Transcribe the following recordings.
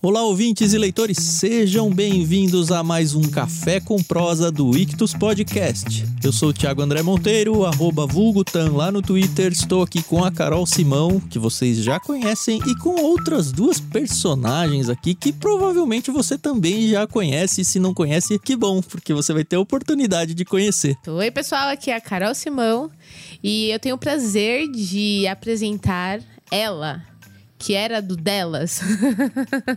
Olá, ouvintes e leitores, sejam bem-vindos a mais um Café com Prosa do Ictus Podcast. Eu sou o Thiago André Monteiro, arroba vulgutan lá no Twitter. Estou aqui com a Carol Simão, que vocês já conhecem, e com outras duas personagens aqui que provavelmente você também já conhece. Se não conhece, que bom, porque você vai ter a oportunidade de conhecer. Oi, pessoal, aqui é a Carol Simão e eu tenho o prazer de apresentar ela, que era do Delas.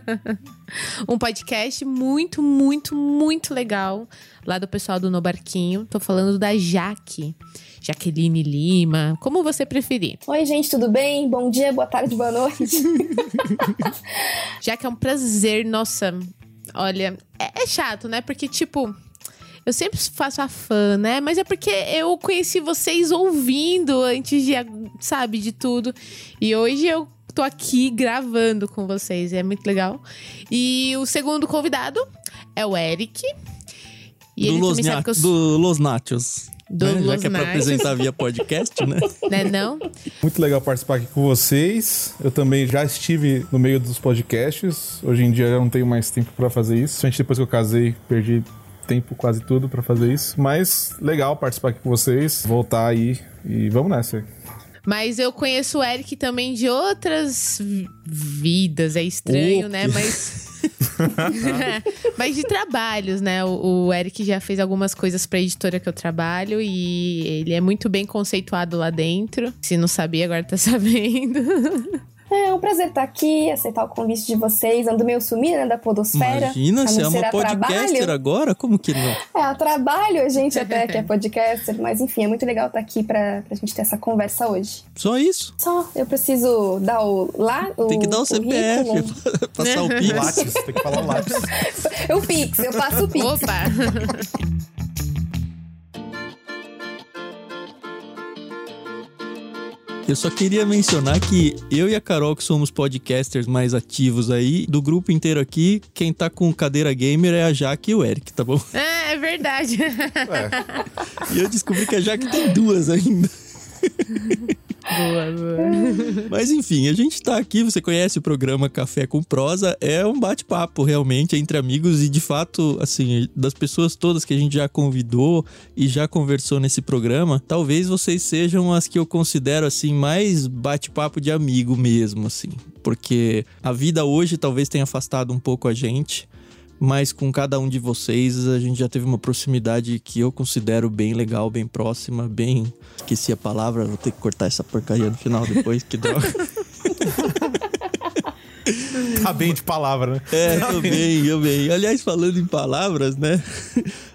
um podcast muito, muito, muito legal lá do pessoal do No Barquinho. Tô falando da Jaque. Jaqueline Lima, como você preferir. Oi, gente, tudo bem? Bom dia, boa tarde, boa noite. Já que é um prazer, nossa, olha, é, é chato, né? Porque, tipo, eu sempre faço a fã, né? Mas é porque eu conheci vocês ouvindo antes de, sabe, de tudo. E hoje eu tô aqui gravando com vocês. É muito legal. E o segundo convidado é o Eric. E do, Los, sabe eu... do Los Nachos. Do né? Já que é pra apresentar via podcast, né? né não? Muito legal participar aqui com vocês. Eu também já estive no meio dos podcasts. Hoje em dia eu não tenho mais tempo para fazer isso. Somente depois que eu casei, perdi tempo quase tudo para fazer isso. Mas legal participar aqui com vocês. Voltar aí e vamos nessa. Mas eu conheço o Eric também de outras vidas, é estranho, né? Mas. Mas de trabalhos, né? O, o, Eric já fez algumas coisas pra editora que eu trabalho e ele é muito bem conceituado lá dentro. Se não sabia, agora tá sabendo. É um prazer estar aqui, aceitar o convite de vocês. Ando meio sumir, né, da podosfera. Imagina, você é uma podcaster trabalho. agora? Como que não? É, a trabalho a gente até que é podcaster, mas enfim, é muito legal estar aqui pra, pra gente ter essa conversa hoje. Só isso? Só. Eu preciso dar o lá, o Tem que dar o, o CPF, passar o Pix. Lápis, tem que falar o lápis. o Pix, eu passo o Pix. Opa! Eu só queria mencionar que eu e a Carol, que somos podcasters mais ativos aí, do grupo inteiro aqui, quem tá com cadeira gamer é a Jaque e o Eric, tá bom? É, é verdade. É. E eu descobri que a Jaque tem duas ainda. Boa, boa. Mas enfim, a gente tá aqui, você conhece o programa Café com Prosa, é um bate-papo realmente entre amigos e de fato, assim, das pessoas todas que a gente já convidou e já conversou nesse programa, talvez vocês sejam as que eu considero assim mais bate-papo de amigo mesmo, assim, porque a vida hoje talvez tenha afastado um pouco a gente mas com cada um de vocês a gente já teve uma proximidade que eu considero bem legal, bem próxima, bem. Esqueci a palavra, vou ter que cortar essa porcaria no final depois, que droga. tá bem de palavra, né? É, tô bem, eu bem. Aliás, falando em palavras, né?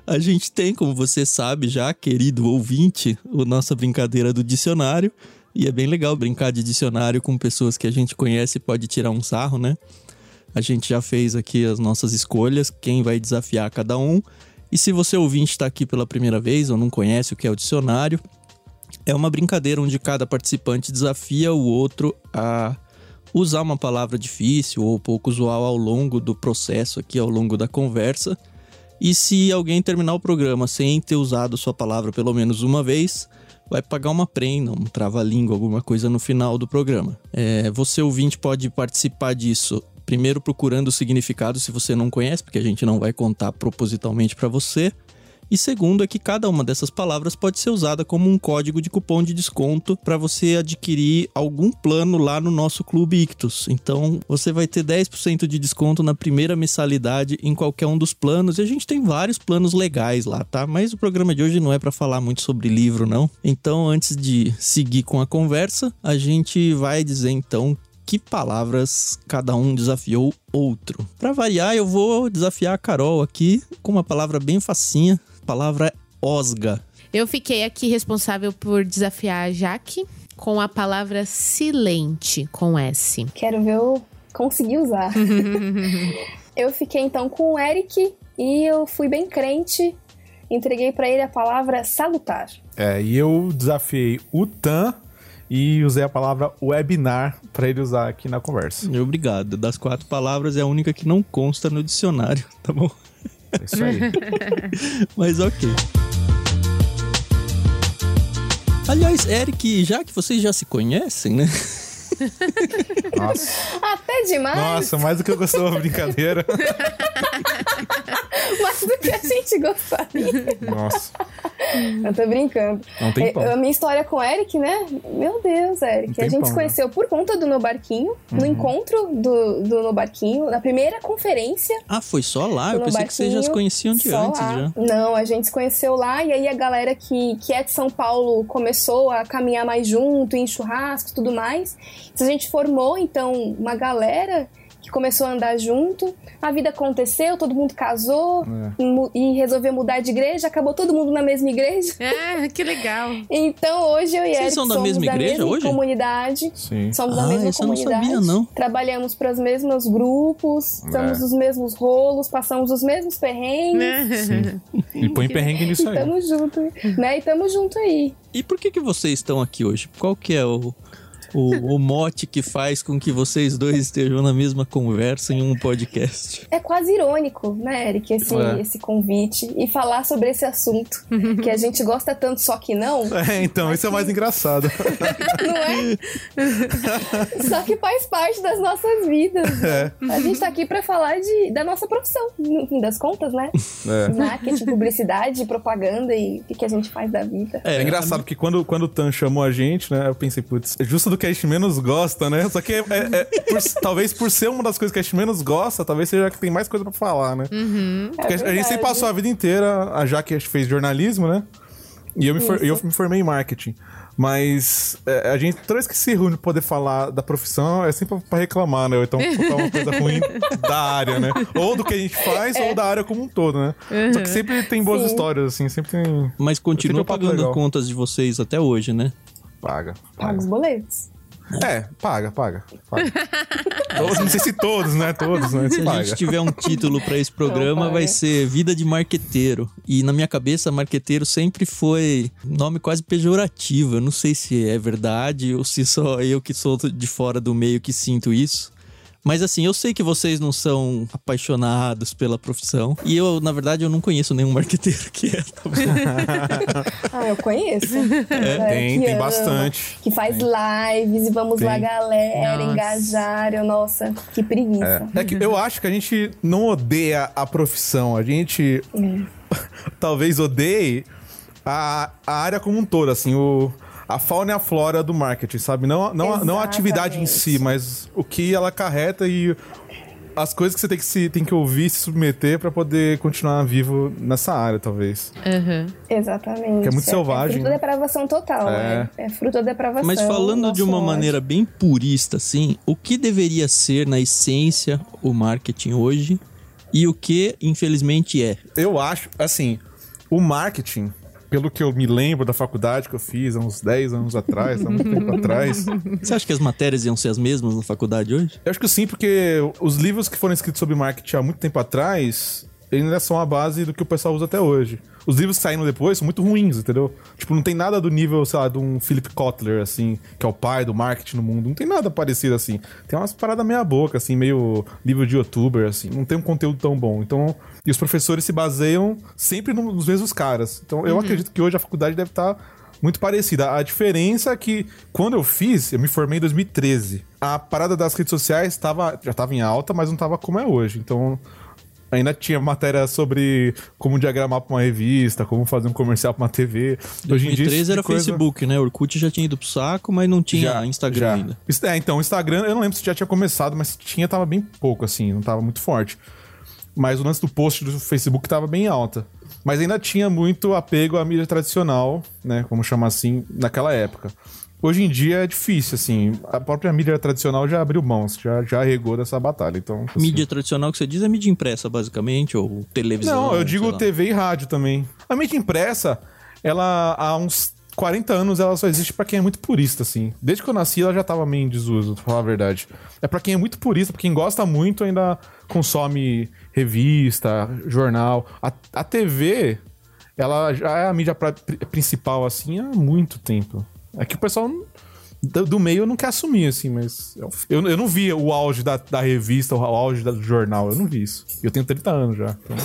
A gente tem, como você sabe já, querido ouvinte, a nossa brincadeira do dicionário. E é bem legal brincar de dicionário com pessoas que a gente conhece e pode tirar um sarro, né? A gente já fez aqui as nossas escolhas, quem vai desafiar cada um. E se você ouvinte está aqui pela primeira vez ou não conhece o que é o dicionário, é uma brincadeira onde cada participante desafia o outro a usar uma palavra difícil ou pouco usual ao longo do processo aqui, ao longo da conversa. E se alguém terminar o programa sem ter usado sua palavra pelo menos uma vez, vai pagar uma prenda, um trava-língua, alguma coisa no final do programa. É, você ouvinte pode participar disso Primeiro, procurando o significado se você não conhece, porque a gente não vai contar propositalmente para você. E segundo é que cada uma dessas palavras pode ser usada como um código de cupom de desconto para você adquirir algum plano lá no nosso Clube Ictus. Então você vai ter 10% de desconto na primeira mensalidade em qualquer um dos planos. E a gente tem vários planos legais lá, tá? Mas o programa de hoje não é para falar muito sobre livro, não. Então, antes de seguir com a conversa, a gente vai dizer então que palavras cada um desafiou outro. Para variar, eu vou desafiar a Carol aqui com uma palavra bem facinha. A palavra é osga. Eu fiquei aqui responsável por desafiar a Jaque com a palavra silente, com S. Quero ver eu conseguir usar. eu fiquei então com o Eric e eu fui bem crente. Entreguei para ele a palavra salutar. É, e eu desafiei o Tan e usei a palavra webinar para ele usar aqui na conversa. Obrigado. Das quatro palavras é a única que não consta no dicionário, tá bom? É isso aí. Mas ok. Aliás, Eric, já que vocês já se conhecem, né? Nossa. Até demais, Nossa, mais do que eu gostava da brincadeira. mais do que a gente gostaria. Nossa. Eu tô brincando. Não tem pão. É, a minha história com o Eric, né? Meu Deus, Eric. A gente pão, se né? conheceu por conta do No Barquinho, no encontro do, do No Barquinho, na primeira conferência Ah, foi só lá? Eu pensei que vocês já se conheciam de só antes lá. já. Não, a gente se conheceu lá e aí a galera que, que é de São Paulo começou a caminhar mais junto, em churrascos e tudo mais. A gente formou, então, uma galera que começou a andar junto. A vida aconteceu, todo mundo casou É. e resolveu mudar de igreja, acabou todo mundo na mesma igreja. É, que legal. Então hoje eu e Vocês Eric são da somos mesma da igreja mesma hoje? comunidade. Sim. Somos da Ah, mesma isso eu não comunidade. sabia, não. Trabalhamos para os mesmos grupos, estamos É. nos mesmos rolos, passamos os mesmos perrengues. Sim. E põe perrengue E nisso aí. tamo junto, né? E tamo junto aí. E por que que vocês estão aqui hoje? Qual que é o, o, o mote que faz com que vocês dois estejam na mesma conversa em um podcast? É quase irônico, né, Eric, esse, É. esse convite e falar sobre esse assunto que a gente gosta tanto, só que não, É, então, isso é o mais engraçado. não é? só que faz parte das nossas vidas. É. A gente tá aqui pra falar de, da nossa profissão, no fim das contas, né? É. Marketing, publicidade, propaganda e o que, que a gente faz da vida. É engraçado que quando, quando o Tan chamou a gente, né? Eu pensei, putz, é justo do que a gente menos gosta, né? Só que é, é- é por- talvez por ser uma das coisas que a gente menos gosta, talvez seja que tem mais coisa pra falar, né? Porque a- a gente sempre passou a vida inteira, a Jaque fez jornalismo, né? E eu me, for- eu me formei em marketing. Mas é, a gente, toda vez que se reúne pra poder falar da profissão, é sempre pra reclamar, né? Ou então contar uma coisa ruim da área, né? Ou do que a gente faz, ou da área como um todo, né? Só que sempre tem boas Sim. histórias, assim, sempre tem. Mas continua é pagando contas de vocês até hoje, né? Paga. Paga os boletos. É, paga, paga. paga. Todos, não sei se todos, né? Todos, né? Se a gente tiver um título pra esse programa, Não, vai ser Vida de Marqueteiro. E na minha cabeça, marqueteiro sempre foi nome quase pejorativo. Eu não sei se é verdade ou se só eu que sou de fora do meio que sinto isso. Mas assim, eu sei que vocês não são apaixonados pela profissão. E eu, na verdade, eu não conheço nenhum marqueteiro que é. tá? Ah, eu conheço. É, tem, tem ama, bastante. Que faz lives e vamos lá, Tem. galera, Nossa. engajar. Eu, Nossa, que preguiça. É que eu acho que a gente não odeia a profissão, a gente talvez odeie a, a área como um todo, assim, o, a fauna e a flora do marketing, sabe? Não, não, não a atividade em si, mas o que ela carreta e as coisas que você tem que, se, tem que ouvir, se submeter pra poder continuar vivo nessa área, talvez. Aham. Exatamente. Que é muito selvagem, É fruto né? da depravação total, É. né? É fruto da depravação. Mas falando de uma ódio. maneira bem purista, assim, o que deveria ser, na essência, o marketing hoje e o que, infelizmente, é? Eu acho, assim, o marketing, pelo que eu me lembro da faculdade que eu fiz há uns 10 anos atrás, há muito tempo atrás, Você acha que as matérias iam ser as mesmas na faculdade hoje? Eu acho que sim, porque os livros que foram escritos sobre marketing há muito tempo atrás ainda são a base do que o pessoal usa até hoje. Os livros que saíram depois são muito ruins, entendeu? Tipo, não tem nada do nível, sei lá, de um Philip Kotler, assim, que é o pai do marketing no mundo. Não tem nada parecido assim. Tem umas paradas meia boca, assim, meio livro de youtuber, assim. Não tem um conteúdo tão bom. Então, e os professores se baseiam sempre no- nos mesmos caras. Então, eu acredito que hoje a faculdade deve estar muito parecida. A diferença é que quando eu fiz, eu me formei em 2013. A parada das redes sociais tava, já estava em alta, mas não estava como é hoje. Então ainda tinha matéria sobre como diagramar para uma revista, como fazer um comercial para uma TV. Hoje em dia 2013 esse tipo era coisa- Facebook, né? Orkut já tinha ido pro saco, mas não tinha já, Instagram já. ainda. É, então, o Instagram, eu não lembro se já tinha começado, mas tinha, tava bem pouco, assim, não tava muito forte. Mas o lance do post do Facebook tava bem alta. Mas ainda tinha muito apego à mídia tradicional, né? Como chamar assim, naquela época. Hoje em dia é difícil, assim. A própria mídia tradicional já abriu mãos, já, já regou dessa batalha. Então, assim, Mídia tradicional que você diz é mídia impressa, basicamente, ou televisão. Não, eu digo lá. TV e rádio também. A mídia impressa, ela há uns 40 anos ela só existe pra quem é muito purista, assim. Desde que eu nasci ela já tava meio em desuso, pra falar a verdade. É pra quem é muito purista, pra quem gosta muito ainda consome revista, jornal. A, a TV, ela já é a mídia pra- principal, assim, há muito tempo. É que o pessoal do, do meio não quer assumir, assim, mas eu, eu, não vi o auge da, da revista, o auge do jornal, eu não vi isso. Eu tenho 30 anos já. então-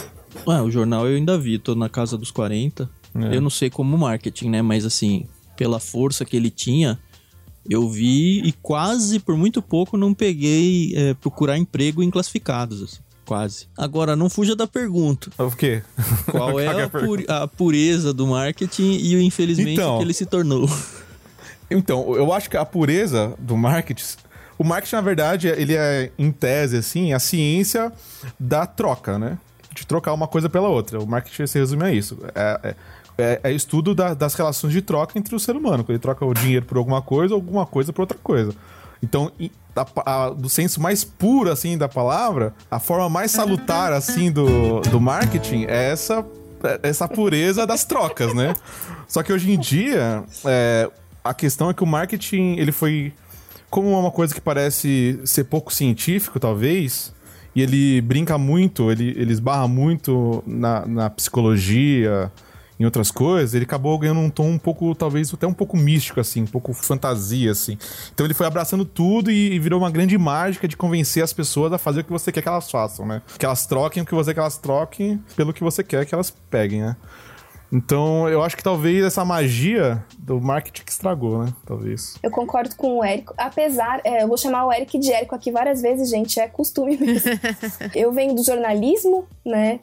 Ah, o jornal eu ainda vi, tô na casa dos 40. É. Eu não sei como marketing, né? Mas assim, pela força que ele tinha, Eu vi e quase por muito pouco não peguei é, procurar emprego em classificados. assim, Quase. Agora, não fuja da pergunta. O quê? Qual é a, pu- a pureza do marketing e o infelizmente Então. que ele se tornou? Então, eu acho que a pureza do marketing. O marketing, na verdade, ele é, em tese, assim, a ciência da troca, né? De trocar uma coisa pela outra. O marketing se resume a isso. É, é, é- é estudo da- das relações de troca entre o ser humano. Quando ele troca o dinheiro por alguma coisa alguma coisa por outra coisa. Então, a a- do senso mais puro, assim, da palavra, a forma mais salutar, assim, do, do marketing é essa, é essa pureza das trocas, né? Só que hoje em dia, é, a questão é que o marketing, ele foi... Como é uma coisa que parece ser pouco científico, talvez, e ele brinca muito, ele, ele esbarra muito na, na psicologia, em outras coisas, ele acabou ganhando um tom um pouco, talvez até um pouco místico, assim, um pouco fantasia, assim. Então ele foi abraçando tudo e, e virou uma grande mágica de convencer as pessoas a fazer o que você quer que elas façam, né? Que elas troquem o que você quer que elas troquem pelo que você quer que elas peguem, né? Então, eu acho que talvez essa magia do marketing que estragou, né? Talvez. Eu concordo com o Érico. Apesar, é, eu vou chamar o Eric de Érico aqui várias vezes, gente, é costume mesmo. eu venho do jornalismo, né?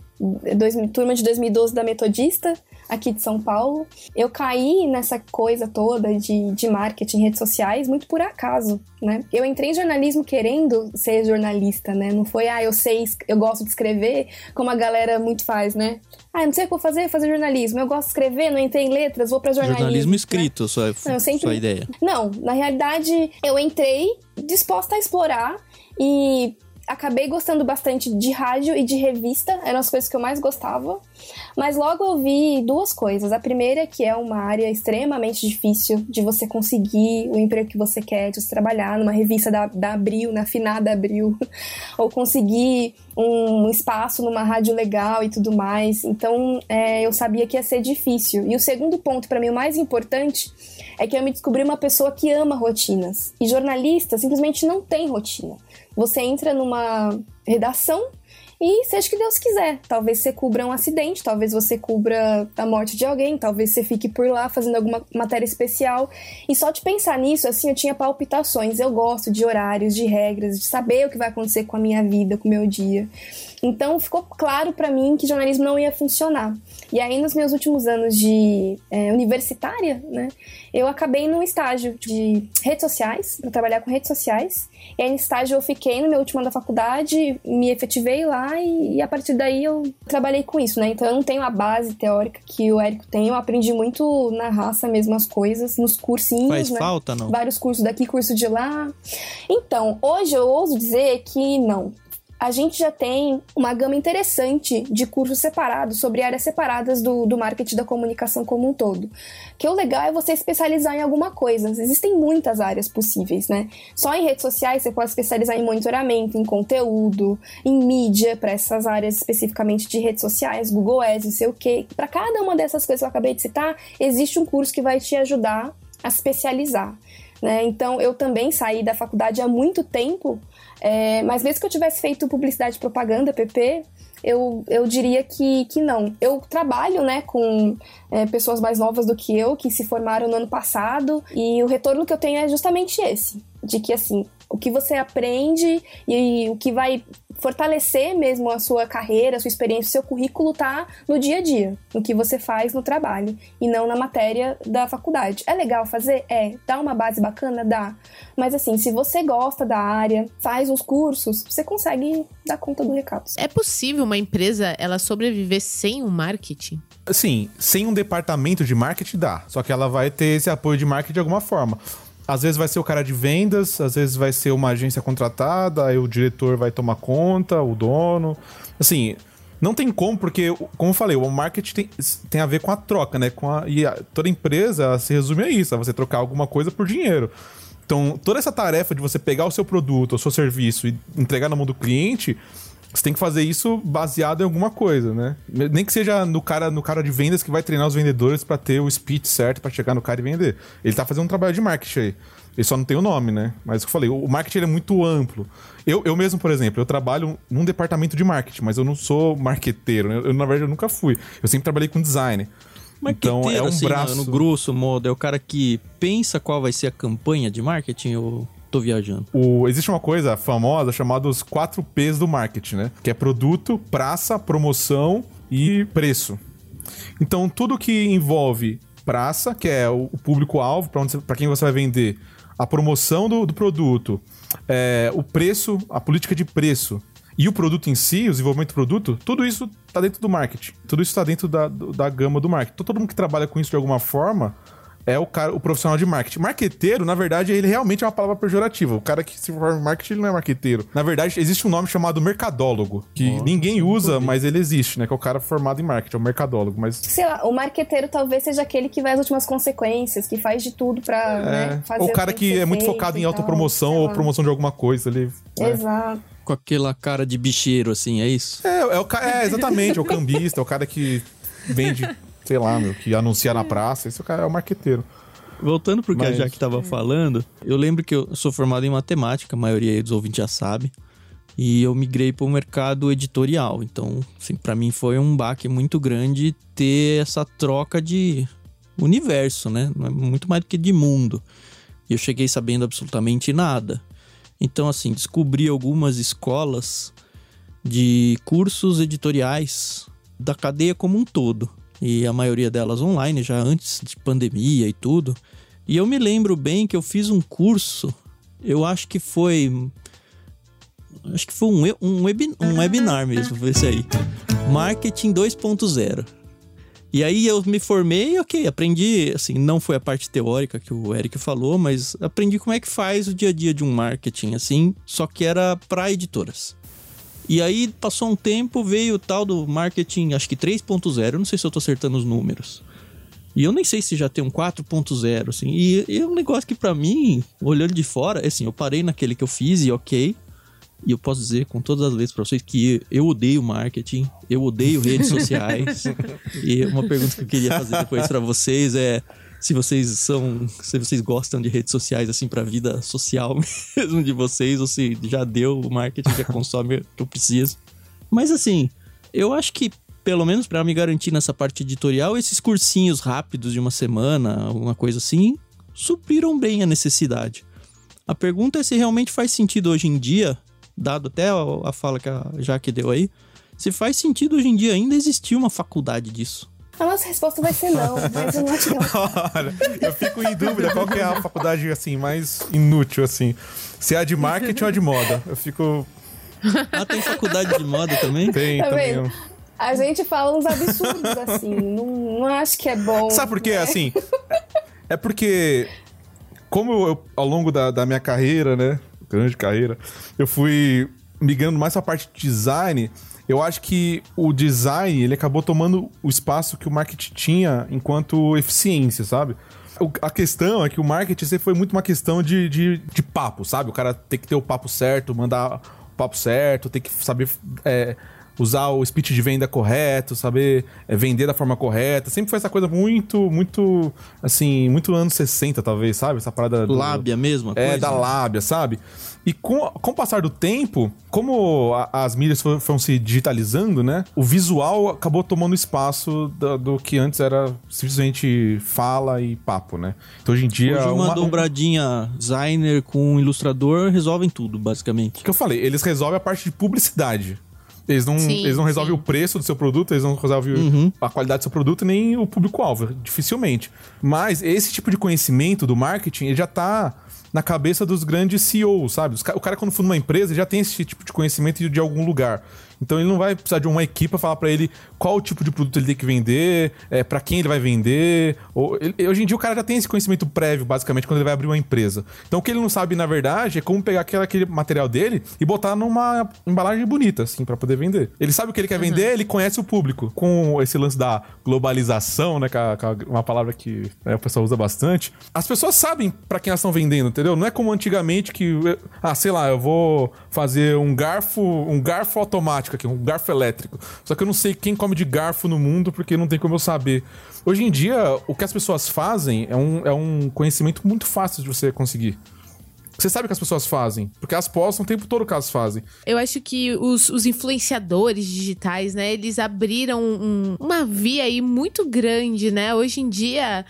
Dois, turma de 2012 da Metodista, aqui de São Paulo. Eu caí nessa coisa toda de, de marketing, redes sociais, muito por acaso, né? Eu entrei em jornalismo querendo ser jornalista, né? Não foi, ah, eu sei, eu gosto de escrever, como a galera muito faz, né? Ah, não sei o que vou fazer, fazer jornalismo. Eu gosto de escrever, não entrei em letras, vou pra jornalismo. Jornalismo né? escrito, sua, Não, sempre- sua ideia. Não, na realidade, eu entrei disposta a explorar e acabei gostando bastante de rádio e de revista, eram as coisas que eu mais gostava. Mas logo eu vi duas coisas. A primeira, que é uma área extremamente difícil de você conseguir o emprego que você quer, de você trabalhar numa revista da, da Abril, na finada Abril, ou conseguir um espaço numa rádio legal e tudo mais. Então, é, eu sabia que ia ser difícil. E o segundo ponto, para mim, o mais importante, é que eu me descobri uma pessoa que ama rotinas. E jornalista simplesmente não tem rotina. Você entra numa redação e seja o que Deus quiser. Talvez você cubra um acidente, talvez você cubra a morte de alguém, talvez você fique por lá fazendo alguma matéria especial. E só de pensar nisso, assim, eu tinha palpitações. Eu gosto de horários, de regras, de saber o que vai acontecer com a minha vida, com o meu dia. Então ficou claro pra mim que jornalismo não ia funcionar. E aí, nos meus últimos anos de é, universitária, né, eu acabei num estágio de redes sociais, para trabalhar com redes sociais. E aí, nesse estágio, eu fiquei no meu último ano da faculdade, me efetivei lá e, e a partir daí eu trabalhei com isso, né? Então, eu não tenho a base teórica que o Érico tem, eu aprendi muito na raça mesmo as coisas, nos cursinhos, Faz né? falta, não? vários cursos daqui, curso de lá. Então, hoje eu ouso dizer que não. A gente já tem uma gama interessante de cursos separados, sobre áreas separadas do, do marketing da comunicação como um todo. Que o legal é você especializar em alguma coisa. Existem muitas áreas possíveis, né? Só em redes sociais você pode especializar em monitoramento, em conteúdo, em mídia, para essas áreas especificamente de redes sociais, Google Ads, não sei o quê. Para cada uma dessas coisas que eu acabei de citar, existe um curso que vai te ajudar a especializar. Né? Então, eu também saí da faculdade há muito tempo, é, mas mesmo que eu tivesse feito publicidade e propaganda, PP, eu, eu diria que, que não. Eu trabalho né, com é, pessoas mais novas do que eu, que se formaram no ano passado, e o retorno que eu tenho é justamente esse: de que assim, o que você aprende e o que vai fortalecer mesmo a sua carreira, a sua experiência, o seu currículo tá no dia a dia, no que você faz no trabalho e não na matéria da faculdade. É legal fazer? É. Dá uma base bacana? Dá. Mas assim, se você gosta da área, faz os cursos, você consegue dar conta do recado. É possível uma empresa ela sobreviver sem o marketing? Assim, sem um departamento de marketing dá. Só que ela vai ter esse apoio de marketing de alguma forma. Às vezes vai ser o cara de vendas, às vezes vai ser uma agência contratada, aí o diretor vai tomar conta, o dono. Assim, não tem como, porque, como eu falei, o marketing tem, tem a ver com a troca, né? Com a, e a- toda empresa se resume a isso, a você trocar alguma coisa por dinheiro. Então, toda essa tarefa de você pegar o seu produto, o seu serviço e entregar na mão do cliente, você tem que fazer isso baseado em alguma coisa, né? Nem que seja no cara, no cara de vendas que vai treinar os vendedores pra ter o speech certo pra chegar no cara e vender. Ele tá fazendo um trabalho de marketing aí. Ele só não tem o nome, né? Mas o que eu falei, o marketing é muito amplo. Eu, eu mesmo, por exemplo, eu trabalho num departamento de marketing, mas eu não sou marqueteiro. né? Eu, na verdade, eu nunca fui. Eu sempre trabalhei com design. Então é um assim, braço. no grosso modo, é o cara que pensa qual vai ser a campanha de marketing ou tô viajando? O- existe uma coisa famosa chamada os 4 P's do marketing, né? Que é produto, praça, promoção e preço. Então, tudo que envolve praça, que é o, público-alvo, para quem você vai vender, a promoção do, do produto, é, o preço, a política de preço e o produto em si, o desenvolvimento do produto, tudo isso tá dentro do marketing. Tudo isso tá dentro da, da gama do marketing. Então, todo mundo que trabalha com isso de alguma forma é o cara, o profissional de marketing. Marqueteiro, na verdade, ele realmente é uma palavra pejorativa. O cara que se forma em marketing, ele não é marqueteiro. Na verdade, existe um nome chamado mercadólogo, que ninguém usa, mas ele existe, né? Que é o cara formado em marketing, é o mercadólogo. Mas Sei lá, o marqueteiro talvez seja aquele que vai às últimas consequências, que faz de tudo pra é, né, fazer ou o cara que ser é muito focado em autopromoção ou promoção de alguma coisa. Ele, né? Exato. Com aquela cara de bicheiro, assim, é isso? É, é, o, é, exatamente, é o cambista, é o cara que vende, sei lá, meu, que anuncia na praça. Esse é cara é o marqueteiro. Voltando pro que Mas- a Jaque tava falando, eu lembro que eu sou formado em matemática, a maioria aí dos ouvintes já sabe. E eu migrei para o mercado editorial. Então, assim, para mim foi um baque muito grande ter essa troca de universo, né? Não é Muito mais do que de mundo. E eu cheguei sabendo absolutamente nada. Então, assim, descobri algumas escolas de cursos editoriais da cadeia como um todo. E a maioria delas online, já antes de pandemia e tudo. E eu me lembro bem que eu fiz um curso, eu acho que foi. Acho que foi um, um, webi- um webinar mesmo, esse aí. Marketing 2.0. E aí eu me formei, ok, aprendi, assim, não foi a parte teórica que o Eric falou, mas aprendi como é que faz o dia a dia de um marketing, assim, só que era para editoras. E aí passou um tempo, veio o tal do marketing, acho que 3.0, eu não sei se eu tô acertando os números. E eu nem sei se já tem um 4.0, assim. E, e é um negócio que pra mim, olhando de fora, assim, eu parei naquele que eu fiz e ok. E eu posso dizer com todas as letras pra vocês que eu odeio marketing, eu odeio redes sociais. e uma pergunta que eu queria fazer depois pra vocês é se vocês são, se vocês gostam de redes sociais assim pra vida social mesmo de vocês ou se já deu o marketing já consome que eu preciso. Mas assim, eu acho que pelo menos pra me garantir nessa parte editorial, esses cursinhos rápidos de uma semana, alguma coisa assim, supriram bem a necessidade. A pergunta é se realmente faz sentido hoje em dia, dado até a fala que a Jaque deu aí, se faz sentido hoje em dia ainda existir uma faculdade disso. A nossa resposta vai ser não, mas eu não acho que não. Olha, eu fico em dúvida qual que é a faculdade assim mais inútil assim. Se é a de marketing ou a de moda. Eu fico Ah, tem faculdade de moda também? tem Tá também. vendo? A gente fala uns absurdos assim, não, não acho que é bom. Sabe por quê? né? Assim, é porque como eu, ao longo da, da minha carreira, né, grande carreira, eu fui migrando mais pra parte de design, eu acho que o design, ele acabou tomando o espaço que o marketing tinha enquanto eficiência, sabe? A questão é que o marketing sempre foi muito uma questão de, de, de papo, sabe? O cara tem que ter o papo certo, mandar o papo certo, tem que saber é, usar o speech de venda correto, saber é, vender da forma correta. Sempre foi essa coisa muito, muito, assim, muito anos 60, talvez, sabe? Essa parada do... Lábia mesmo? a É, coisa? da lábia, sabe? E com, com o passar do tempo, como a- as mídias foram, foram se digitalizando, né? O visual acabou tomando espaço da- do que antes era simplesmente fala e papo, né? Então hoje em dia. Hoje uma, uma- dobradinha designer com ilustrador resolvem tudo, basicamente. O que eu falei, eles resolvem a parte de publicidade. Eles não, Sim, eles não resolvem sim. o preço do seu produto, eles não resolvem Uhum. a qualidade do seu produto, nem o público-alvo, dificilmente. Mas esse tipo de conhecimento do marketing, ele já tá na cabeça dos grandes CEOs, sabe? O cara, quando for numa empresa, já tem esse tipo de conhecimento de- de algum lugar. Então ele não vai precisar de uma equipe pra falar pra ele qual tipo de produto ele tem que vender, é, para quem ele vai vender. Ou, ele- hoje em dia o cara já tem esse conhecimento prévio, basicamente, quando ele vai abrir uma empresa. Então o que ele não sabe, na verdade, é como pegar aquele, aquele material dele e botar numa embalagem bonita, assim, pra poder vender. Ele sabe o que ele quer vender, ele conhece o público. Com esse lance da globalização, né, que é uma palavra que né, o pessoal usa bastante, as pessoas sabem pra quem elas estão vendendo, entendeu? Não é como antigamente que, ah, sei lá, eu vou fazer um garfo, um garfo automático aqui, um garfo elétrico. Só que eu não sei quem come de garfo no mundo porque não tem como eu saber. Hoje em dia, o que as pessoas fazem é um, é um conhecimento muito fácil de você conseguir. Você sabe o que as pessoas fazem, porque elas postam o tempo todo o que elas fazem. Eu acho que os, os influenciadores digitais, né, eles abriram um- uma via aí muito grande, né? Hoje em dia,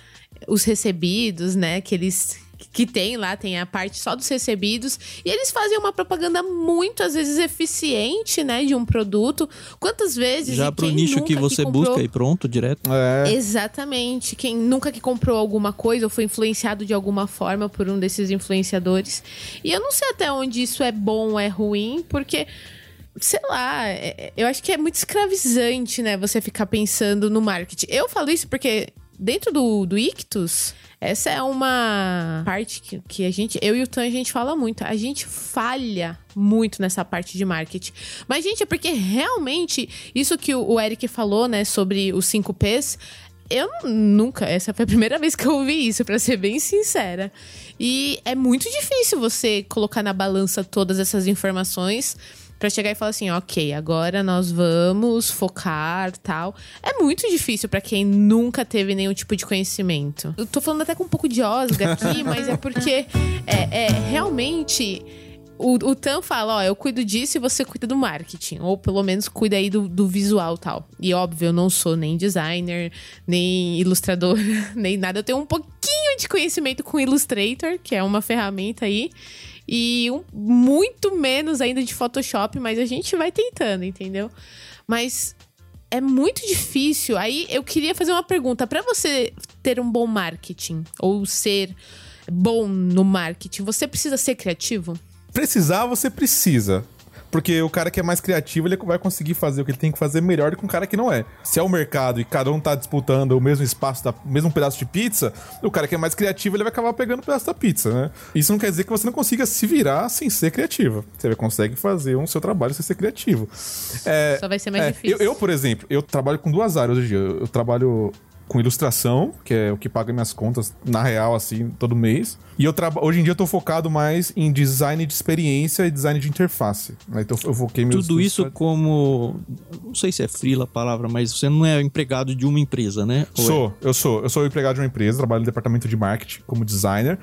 os recebidos, né, que eles que tem lá, tem a parte só dos recebidos, e eles fazem uma propaganda muito, às vezes, eficiente, né, de um produto. Quantas vezes... Já pro nicho que você comprou- busca e pronto, direto. É. Exatamente. Quem nunca que comprou alguma coisa ou foi influenciado de alguma forma por um desses influenciadores. E eu não sei até onde isso é bom ou é ruim, porque. Sei lá, é- eu acho que é muito escravizante, né? Você ficar pensando no marketing. Eu falo isso porque dentro do, do Ictus, essa é uma parte que, que a gente, eu e o Tan, a gente fala muito. A gente falha muito nessa parte de marketing. Mas, gente, é porque realmente isso que o, Eric falou, né, sobre os 5 Ps, eu nunca, essa foi a primeira vez que eu ouvi isso, pra ser bem sincera. E é muito difícil você colocar na balança todas essas informações pra chegar e falar assim, ok, agora nós vamos focar, tal. É muito difícil pra quem nunca teve nenhum tipo de conhecimento. Eu tô falando até com um pouco de osga aqui, mas é porque é, é realmente o, o Tan fala, ó, eu cuido disso e você cuida do marketing. Ou pelo menos cuida aí do, do visual e tal. E óbvio, eu não sou nem designer, nem ilustrador, nem nada. Eu tenho um pouquinho de conhecimento com Illustrator, que é uma ferramenta aí. E um- muito menos ainda de Photoshop, mas a gente vai tentando, entendeu? Mas é muito difícil. Aí eu queria fazer uma pergunta. Pra você ter um bom marketing, ou ser bom no marketing, você precisa ser criativo? Precisar, você precisa. Porque o cara que é mais criativo, ele vai conseguir fazer o que ele tem que fazer melhor do que um cara que não é. Se é o mercado e cada um tá disputando o mesmo espaço, da, o mesmo pedaço de pizza, o cara que é mais criativo, ele vai acabar pegando o pedaço da pizza, né? Isso não quer dizer que você não consiga se virar sem ser criativo. Você consegue fazer um seu trabalho sem ser criativo. É, Só vai ser mais é, difícil. Eu, eu, por exemplo, eu trabalho com duas áreas hoje em dia. Eu, eu trabalho com ilustração, que é o que paga minhas contas na real, assim, todo mês. E eu hoje em dia eu tô focado mais em design de experiência e design de interface. né? Então eu foquei meus Tudo isso como. Não sei se é frila a palavra, mas você não é empregado de uma empresa, né? Ou é? Sou, eu sou. Eu sou empregado de uma empresa, trabalho no departamento de marketing como designer.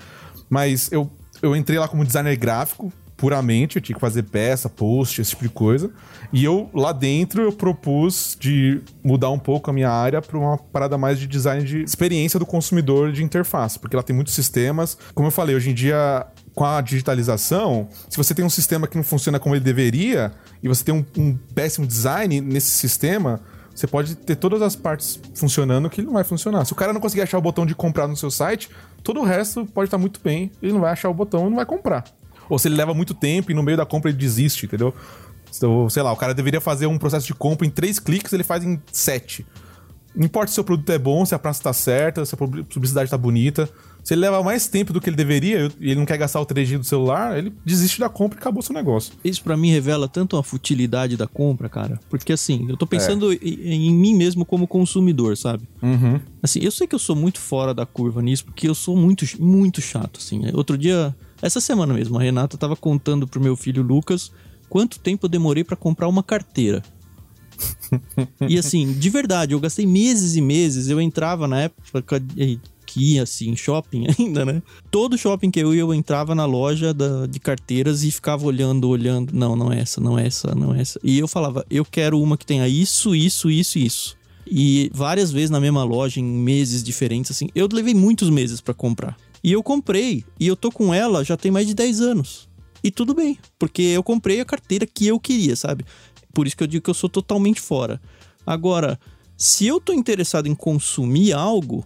Mas eu, eu entrei lá como designer gráfico, puramente. Eu tinha que fazer peça, post, esse tipo de coisa. E eu, lá dentro, eu propus de mudar um pouco a minha área para uma parada mais de design de experiência do consumidor de interface. Porque ela tem muitos sistemas. Como eu falei, hoje em dia, com a digitalização, se você tem um sistema que não funciona como ele deveria, e você tem um, um péssimo design nesse sistema, você pode ter todas as partes funcionando que ele não vai funcionar. Se o cara não conseguir achar o botão de comprar no seu site, todo o resto pode estar muito bem, ele não vai achar o botão e não vai comprar. Ou se ele leva muito tempo e no meio da compra ele desiste, entendeu? Então, sei lá, o cara deveria fazer um processo de compra em três cliques, ele faz em sete. Não importa se o seu produto é bom, se a praça tá certa, se a publi- publicidade tá bonita. Se ele leva mais tempo do que ele deveria e ele não quer gastar o 3G do celular, ele desiste da compra e acabou seu negócio. Isso pra mim revela tanto a futilidade da compra, cara. Porque assim, eu tô pensando em, em mim mesmo como consumidor, sabe? Uhum. Assim, eu sei que eu sou muito fora da curva nisso, porque eu sou muito, muito chato, assim. Outro dia, essa semana mesmo, a Renata tava contando pro meu filho Lucas quanto tempo eu demorei pra comprar uma carteira. e assim, de verdade, eu gastei meses e meses. Eu entrava na época que ia assim, shopping ainda, né? Todo shopping que eu ia, eu entrava na loja da- de carteiras e ficava olhando, olhando. Não, não é essa, não é essa, não é essa. E eu falava, eu quero uma que tenha isso, isso, isso, isso. E várias vezes na mesma loja, em meses diferentes, assim. Eu levei muitos meses pra comprar. E eu comprei. E eu tô com ela já tem mais de 10 anos. E tudo bem, porque eu comprei a carteira que eu queria, sabe? Por isso que eu digo que eu sou totalmente fora. Agora, se eu tô interessado em consumir algo,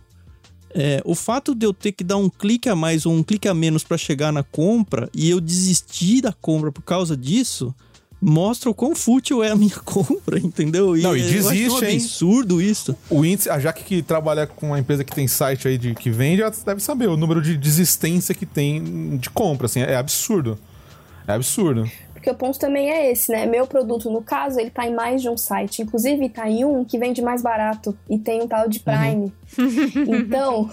é, o fato de eu ter que dar um clique a mais ou um clique a menos pra chegar na compra e eu desistir da compra por causa disso, mostra o quão fútil é a minha compra, entendeu? Não, e eu acho desiste, um hein? absurdo isso. O índice, a Jaque que trabalha com uma empresa que tem site aí de que vende, ela deve saber o número de desistência que tem de compra, assim, é absurdo. É absurdo. Porque o ponto também é esse, né? Meu produto, no caso, ele tá em mais de um site. Inclusive, tá em um que vende mais barato e tem um tal de Prime. então,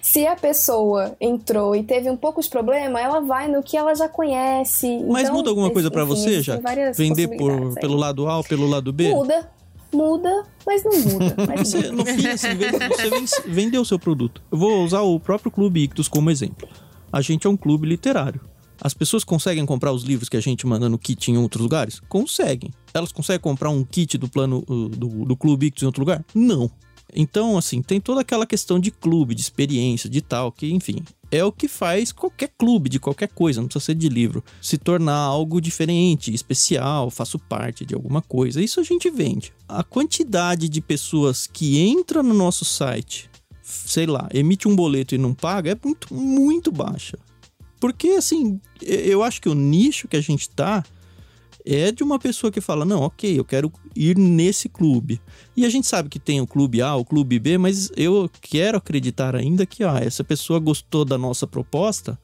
se a pessoa entrou e teve um pouco de problema, ela vai no que ela já conhece. Mas Então, muda alguma coisa pra você, já? Vender por, pelo lado A ou pelo lado B? Muda, muda, mas não muda. Mas Você, muda. no fim, assim, você vendeu o seu produto. Eu vou usar o próprio Clube Ictus como exemplo. A gente é um clube literário. As pessoas conseguem comprar os livros que a gente manda no kit em outros lugares? Conseguem. Elas conseguem comprar um kit do plano uh, do, do Clube Ictus em outro lugar? Não. Então, assim, tem toda aquela questão de clube, de experiência, de tal, que, enfim, é o que faz qualquer clube de qualquer coisa, não precisa ser de livro, se tornar algo diferente, especial, faço parte de alguma coisa. Isso a gente vende. A quantidade de pessoas que entra no nosso site, sei lá, emite um boleto e não paga é muito, muito baixa. Porque, assim, eu acho que o nicho que a gente tá é de uma pessoa que fala: não, ok, eu quero ir nesse clube. E a gente sabe que tem o clube A, o clube B, mas eu quero acreditar ainda que ah, essa pessoa gostou da nossa proposta,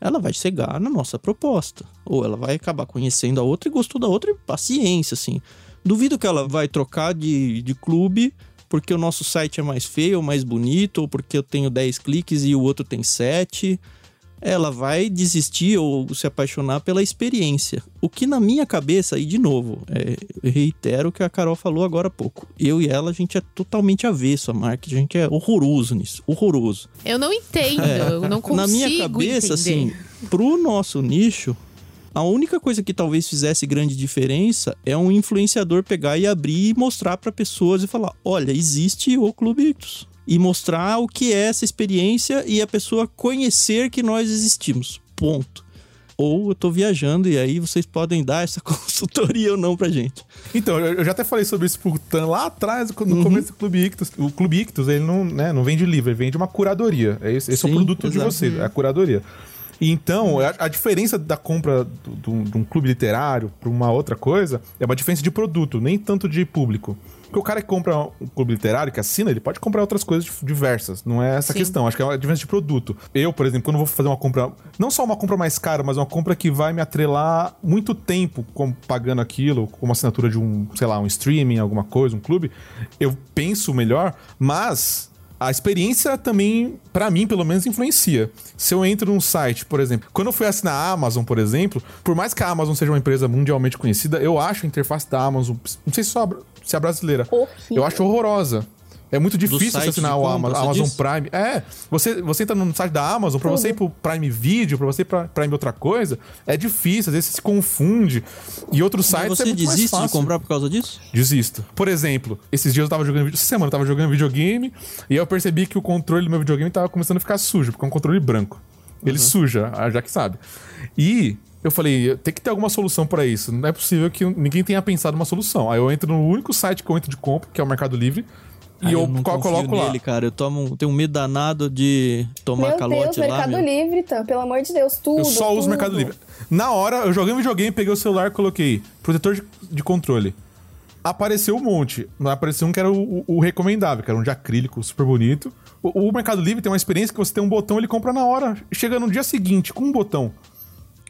ela vai chegar na nossa proposta. Ou ela vai acabar conhecendo a outra e gostou da outra, e paciência, assim. Duvido que ela vai trocar de, de clube porque o nosso site é mais feio ou mais bonito, ou porque eu tenho 10 cliques e o outro tem 7 ela vai desistir ou se apaixonar pela experiência. O que na minha cabeça, e de novo, é, reitero o que a Carol falou agora há pouco. Eu e ela, a gente é totalmente avesso a marketing, a gente é horroroso nisso, horroroso. Eu não entendo, é, eu não consigo Na minha cabeça, entender. assim, pro nosso nicho, a única coisa que talvez fizesse grande diferença é um influenciador pegar e abrir e mostrar para pessoas e falar: olha, existe o Clube Ictus e mostrar o que é essa experiência e a pessoa conhecer que nós existimos. Ponto. Ou eu tô viajando e aí vocês podem dar essa consultoria ou não pra gente. Então, eu já até falei sobre isso pro Tan lá atrás, no uhum. começo do Clube Ictus. O Clube Ictus, ele não, né, não vende livro, ele vende uma curadoria. Esse, esse Sim, é o produto exato. de vocês, é a curadoria. Então, a, a, diferença da compra de um clube literário para uma outra coisa é uma diferença de produto, nem tanto de público. Porque o cara que compra um clube literário, que assina, ele pode comprar outras coisas diversas. Não é essa a questão. Acho que é uma diferença de produto. Eu, por exemplo, quando vou fazer uma compra, não só uma compra mais cara, mas uma compra que vai me atrelar muito tempo pagando aquilo, como assinatura de um, sei lá, um streaming, alguma coisa, um clube, eu penso melhor, mas a experiência também, para mim, pelo menos, influencia. Se eu entro num site, por exemplo, quando eu fui assinar a Amazon, por exemplo, por mais que a Amazon seja uma empresa mundialmente conhecida, eu acho a interface da Amazon, não sei se só se é brasileira. Horrível. Eu acho horrorosa. É muito difícil você assinar o Amazon, Amazon Prime. É, você, você entra no site da Amazon, pra você ir pro Prime Video, pra você ir pra Prime outra coisa, é difícil, às vezes você se confunde. E outros sites Mas você é muito desiste de comprar por causa disso? Desisto. Por exemplo, esses dias eu tava jogando, essa semana eu tava jogando videogame e eu percebi que o controle do meu videogame tava começando a ficar sujo, porque é um controle branco. Ele uhum. suja, já que sabe. E eu falei, tem que ter alguma solução para isso. Não é possível que ninguém tenha pensado uma solução. Aí eu entro no único site que eu entro de compra, que é o Mercado Livre. E eu, eu coloco lá. Nele, cara. Eu tomo, tenho um medo danado de tomar meu calote Deus, lá. Mercado meu. Livre, tá? Pelo amor de Deus, tudo. Eu só tudo. uso Mercado Livre. Na hora, eu joguei um videogame, peguei o celular, coloquei protetor de, de controle. Apareceu um monte. Apareceu um que era o, o, o recomendável, que era um de acrílico super bonito. O, o Mercado Livre tem uma experiência que você tem um botão, ele compra na hora. Chega no dia seguinte com um botão.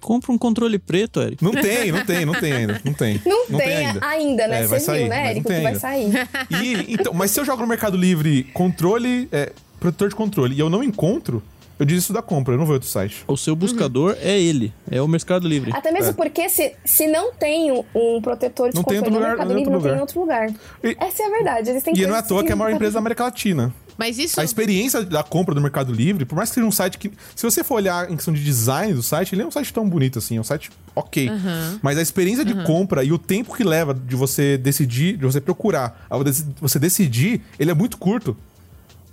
Compra um controle preto, Eric. Não tem, não tem, não tem ainda. Não tem. Não, não tem, tem, ainda. ainda né? É, Você viu, né, Eric? Que vai sair. E, então, mas se eu jogo no Mercado Livre controle, é, protetor de controle, e eu não encontro, eu desisto da compra, eu não vou outro site. O seu buscador uhum. é ele, é o Mercado Livre. Até mesmo é. porque se, se não tem um protetor de não controle no Mercado Livre, não tem em outro lugar. E, Essa é a verdade. Existem e não é à toa que é a maior empresa da América Latina. Mas isso. A experiência da compra do Mercado Livre, por mais que seja um site que. Se você for olhar em questão de design do site, ele é um site tão bonito assim, é um site ok. Uhum. Mas a experiência de uhum. compra e o tempo que leva de você decidir, de você procurar, a você decidir, ele é muito curto.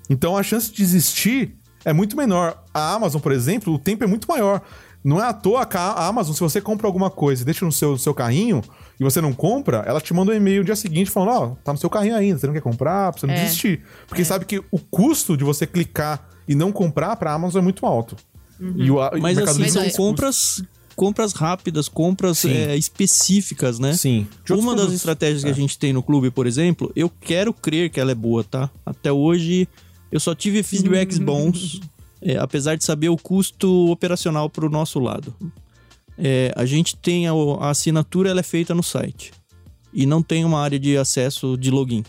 Então a chance de desistir é muito menor. A Amazon, por exemplo, o tempo é muito maior. Não é à toa que a Amazon, se você compra alguma coisa e deixa no seu, no seu carrinho, e você não compra, ela te manda um e-mail no dia seguinte falando: Ó, oh, tá no seu carrinho ainda, você não quer comprar, você não é. desistir. Porque é. sabe que o custo de você clicar e não comprar pra Amazon é muito alto. Uhum. E o, Mas o assim, são compras compras rápidas, compras é, específicas, né? Sim. Uma das estratégias é. que a gente tem no clube, por exemplo, eu quero crer que ela é boa, tá? Até hoje eu só tive feedbacks uhum. bons, é, apesar de saber o custo operacional para o nosso lado é, a gente tem a, a assinatura, ela é feita no site. E não tem uma área de acesso de login,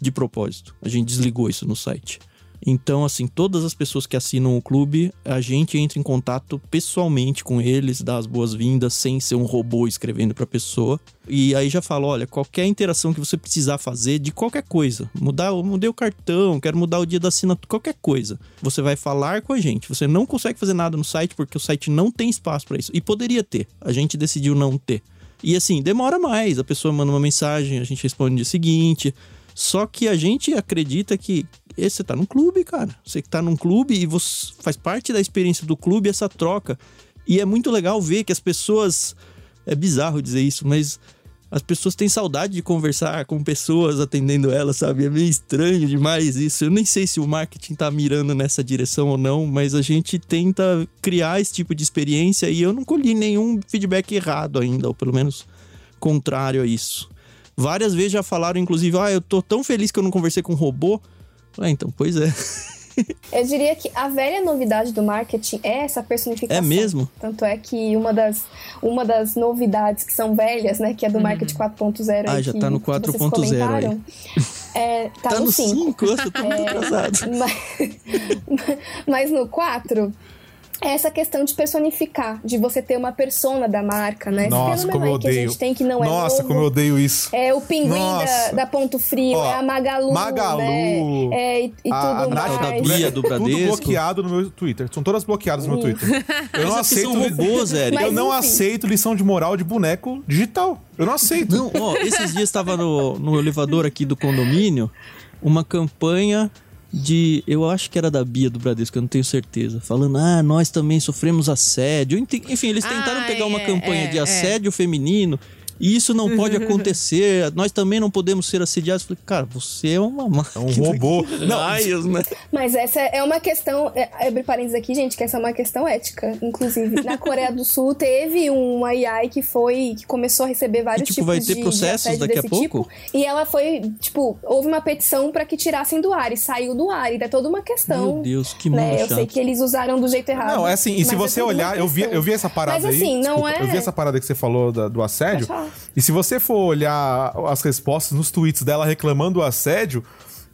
de propósito. A gente desligou isso no site. Então, assim, todas as pessoas que assinam o clube, a gente entra em contato pessoalmente com eles, dá as boas-vindas, sem ser um robô escrevendo pra pessoa. E aí já falo, olha, qualquer interação que você precisar fazer de qualquer coisa, mudar, eu mudei o cartão, quero mudar o dia da assinatura, qualquer coisa, você vai falar com a gente. Você não consegue fazer nada no site porque o site não tem espaço para isso. E poderia ter, a gente decidiu não ter. E assim, demora mais, a pessoa manda uma mensagem, a gente responde no dia seguinte. Só que a gente acredita que você tá num clube, cara. Você que tá num clube e você faz parte da experiência do clube essa troca. E é muito legal ver que as pessoas. É bizarro dizer isso, mas as pessoas têm saudade de conversar com pessoas atendendo elas, sabe? É meio estranho demais isso. Eu nem sei se o marketing tá mirando nessa direção ou não, mas a gente tenta criar esse tipo de experiência e eu não colhi nenhum feedback errado ainda, ou pelo menos contrário a isso. Várias vezes já falaram, inclusive, ah, eu tô tão feliz que eu não conversei com um robô. Ah, então, pois é. Eu diria que a velha novidade do marketing é essa personificação. É mesmo? Tanto é que uma das, uma das novidades que são velhas, né, que é do marketing 4.0 Ah, já que, tá no que vocês 4.0 aí. comentaram, É, tá, Tá no no 5. 5, eu tô muito atrasado. Mas, mas no 4, é essa questão de personificar, de você ter uma persona da marca, né? Nossa, como eu aí que a odeio. gente tem que não é Nossa, novo. como eu odeio isso. É o pinguim da, da Ponto Frio, Ó, é a Magalu, Magalu, né? É, e, e a- tudo a mais. da Bia, do Tudo Bradesco. bloqueado no meu Twitter. São todas bloqueadas no meu. Twitter. Eu não aceito. são robôs, Eric. Eu não aceito lição de moral de boneco digital. Eu não aceito. Não, ó, esses dias estava no, no elevador aqui do condomínio uma campanha de. Eu acho que era da Bia do Bradesco, eu não tenho certeza. Falando, ah, nós também sofremos assédio. Enfim, eles tentaram Ah, pegar uma é, campanha é, de é. assédio feminino. E isso não pode acontecer. Nós também não podemos ser assediados. Eu Falei, cara, você é uma É um máquina. robô. Não, Raios, né? Mas essa é uma questão, é, abre parênteses aqui, gente, que essa é uma questão ética. Inclusive, na Coreia do Sul teve uma AI que foi, que começou a receber vários tipo, tipos vai ter de, processos de daqui a desse pouco? tipo. E ela foi, tipo, houve uma petição pra que tirassem do ar e saiu do ar. E é toda uma questão. Meu Deus, que né? Eu sei que eles usaram do jeito errado. Não, é assim, e se você é olhar, eu vi, eu vi essa parada Mas assim, aí. não desculpa, é. Eu vi essa parada que você falou da- do assédio. E se você for olhar as respostas nos tweets dela reclamando do assédio.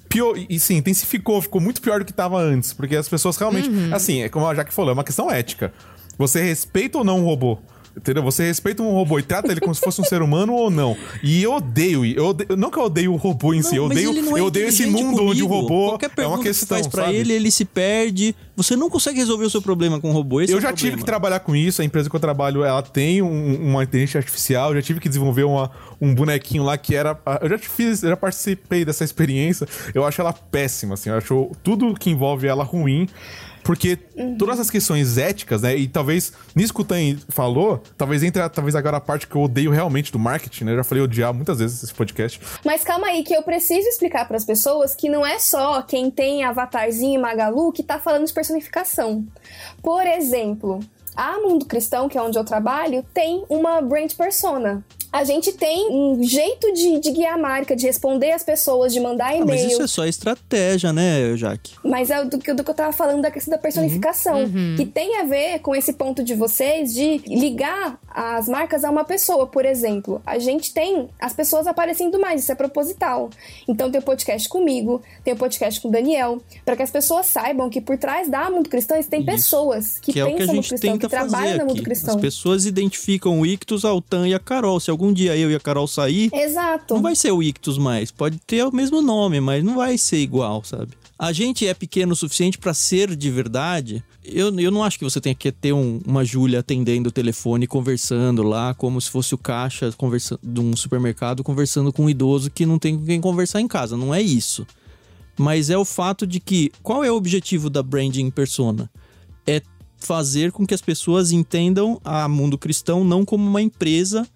Pior, e sim, intensificou, ficou muito pior do que tava antes. Porque as pessoas realmente. Uhum. Assim, é como a Jaque falou, é uma questão ética. Você respeita ou não um robô? Entendeu? Você respeita um robô e trata ele como se fosse um ser humano ou não? E eu odeio, eu odeio não que eu odeio o robô em si, eu odeio, não é eu odeio esse mundo onde o comigo. robô é uma questão, que faz pra sabe? ele, ele se perde. Você não consegue resolver o seu problema com o robô. Esse eu é já problema. tive que trabalhar com isso. A empresa que eu trabalho, ela tem um- uma inteligência artificial. Eu já tive que desenvolver uma- um bonequinho lá que era. Eu já fiz, eu já participei dessa experiência. Eu acho ela péssima, assim. Eu acho tudo que envolve ela ruim. Porque todas as questões éticas, né? E talvez nisso que o Tan falou, talvez entre a- talvez agora a parte que eu odeio realmente do marketing, né? Eu já falei odiar muitas vezes esse podcast. Mas calma aí, que eu preciso explicar para as pessoas que não é só quem tem avatarzinho e Magalu que tá falando de personificação. Por exemplo, a Mundo Cristão, que é onde eu trabalho, tem uma brand persona. A gente tem um jeito de, de guiar a marca, de responder as pessoas, de mandar Ah, mas e-mail. isso é só estratégia, né, Jaque? Mas é do que, do que eu tava falando da questão da personificação. Que tem a ver com esse ponto de vocês de ligar as marcas a uma pessoa. Por exemplo, a gente tem as pessoas aparecendo mais, isso é proposital. Então tem o podcast comigo, tem o podcast com o Daniel, para que as pessoas saibam que por trás da Mundo Cristão tem Isso. pessoas que, Que é o que a pensam no gente cristão, tenta que trabalham na Mundo. Cristão. As pessoas identificam o Ictus, a Altan e a Carol. Se algum dia eu e a Carol sair, Exato. não vai ser o Ictus mais. Pode ter o mesmo nome, mas não vai ser igual, sabe? A gente é pequeno o suficiente pra ser de verdade. Eu, eu não acho que você tenha que ter um- uma Júlia atendendo o telefone, conversando lá, como se fosse o caixa conversa, de um supermercado conversando com um idoso que não tem com quem conversar em casa. Não é isso. Mas é o fato de que. Qual é o objetivo da branding persona? É fazer com que as pessoas entendam a mundo cristão não como uma empresa,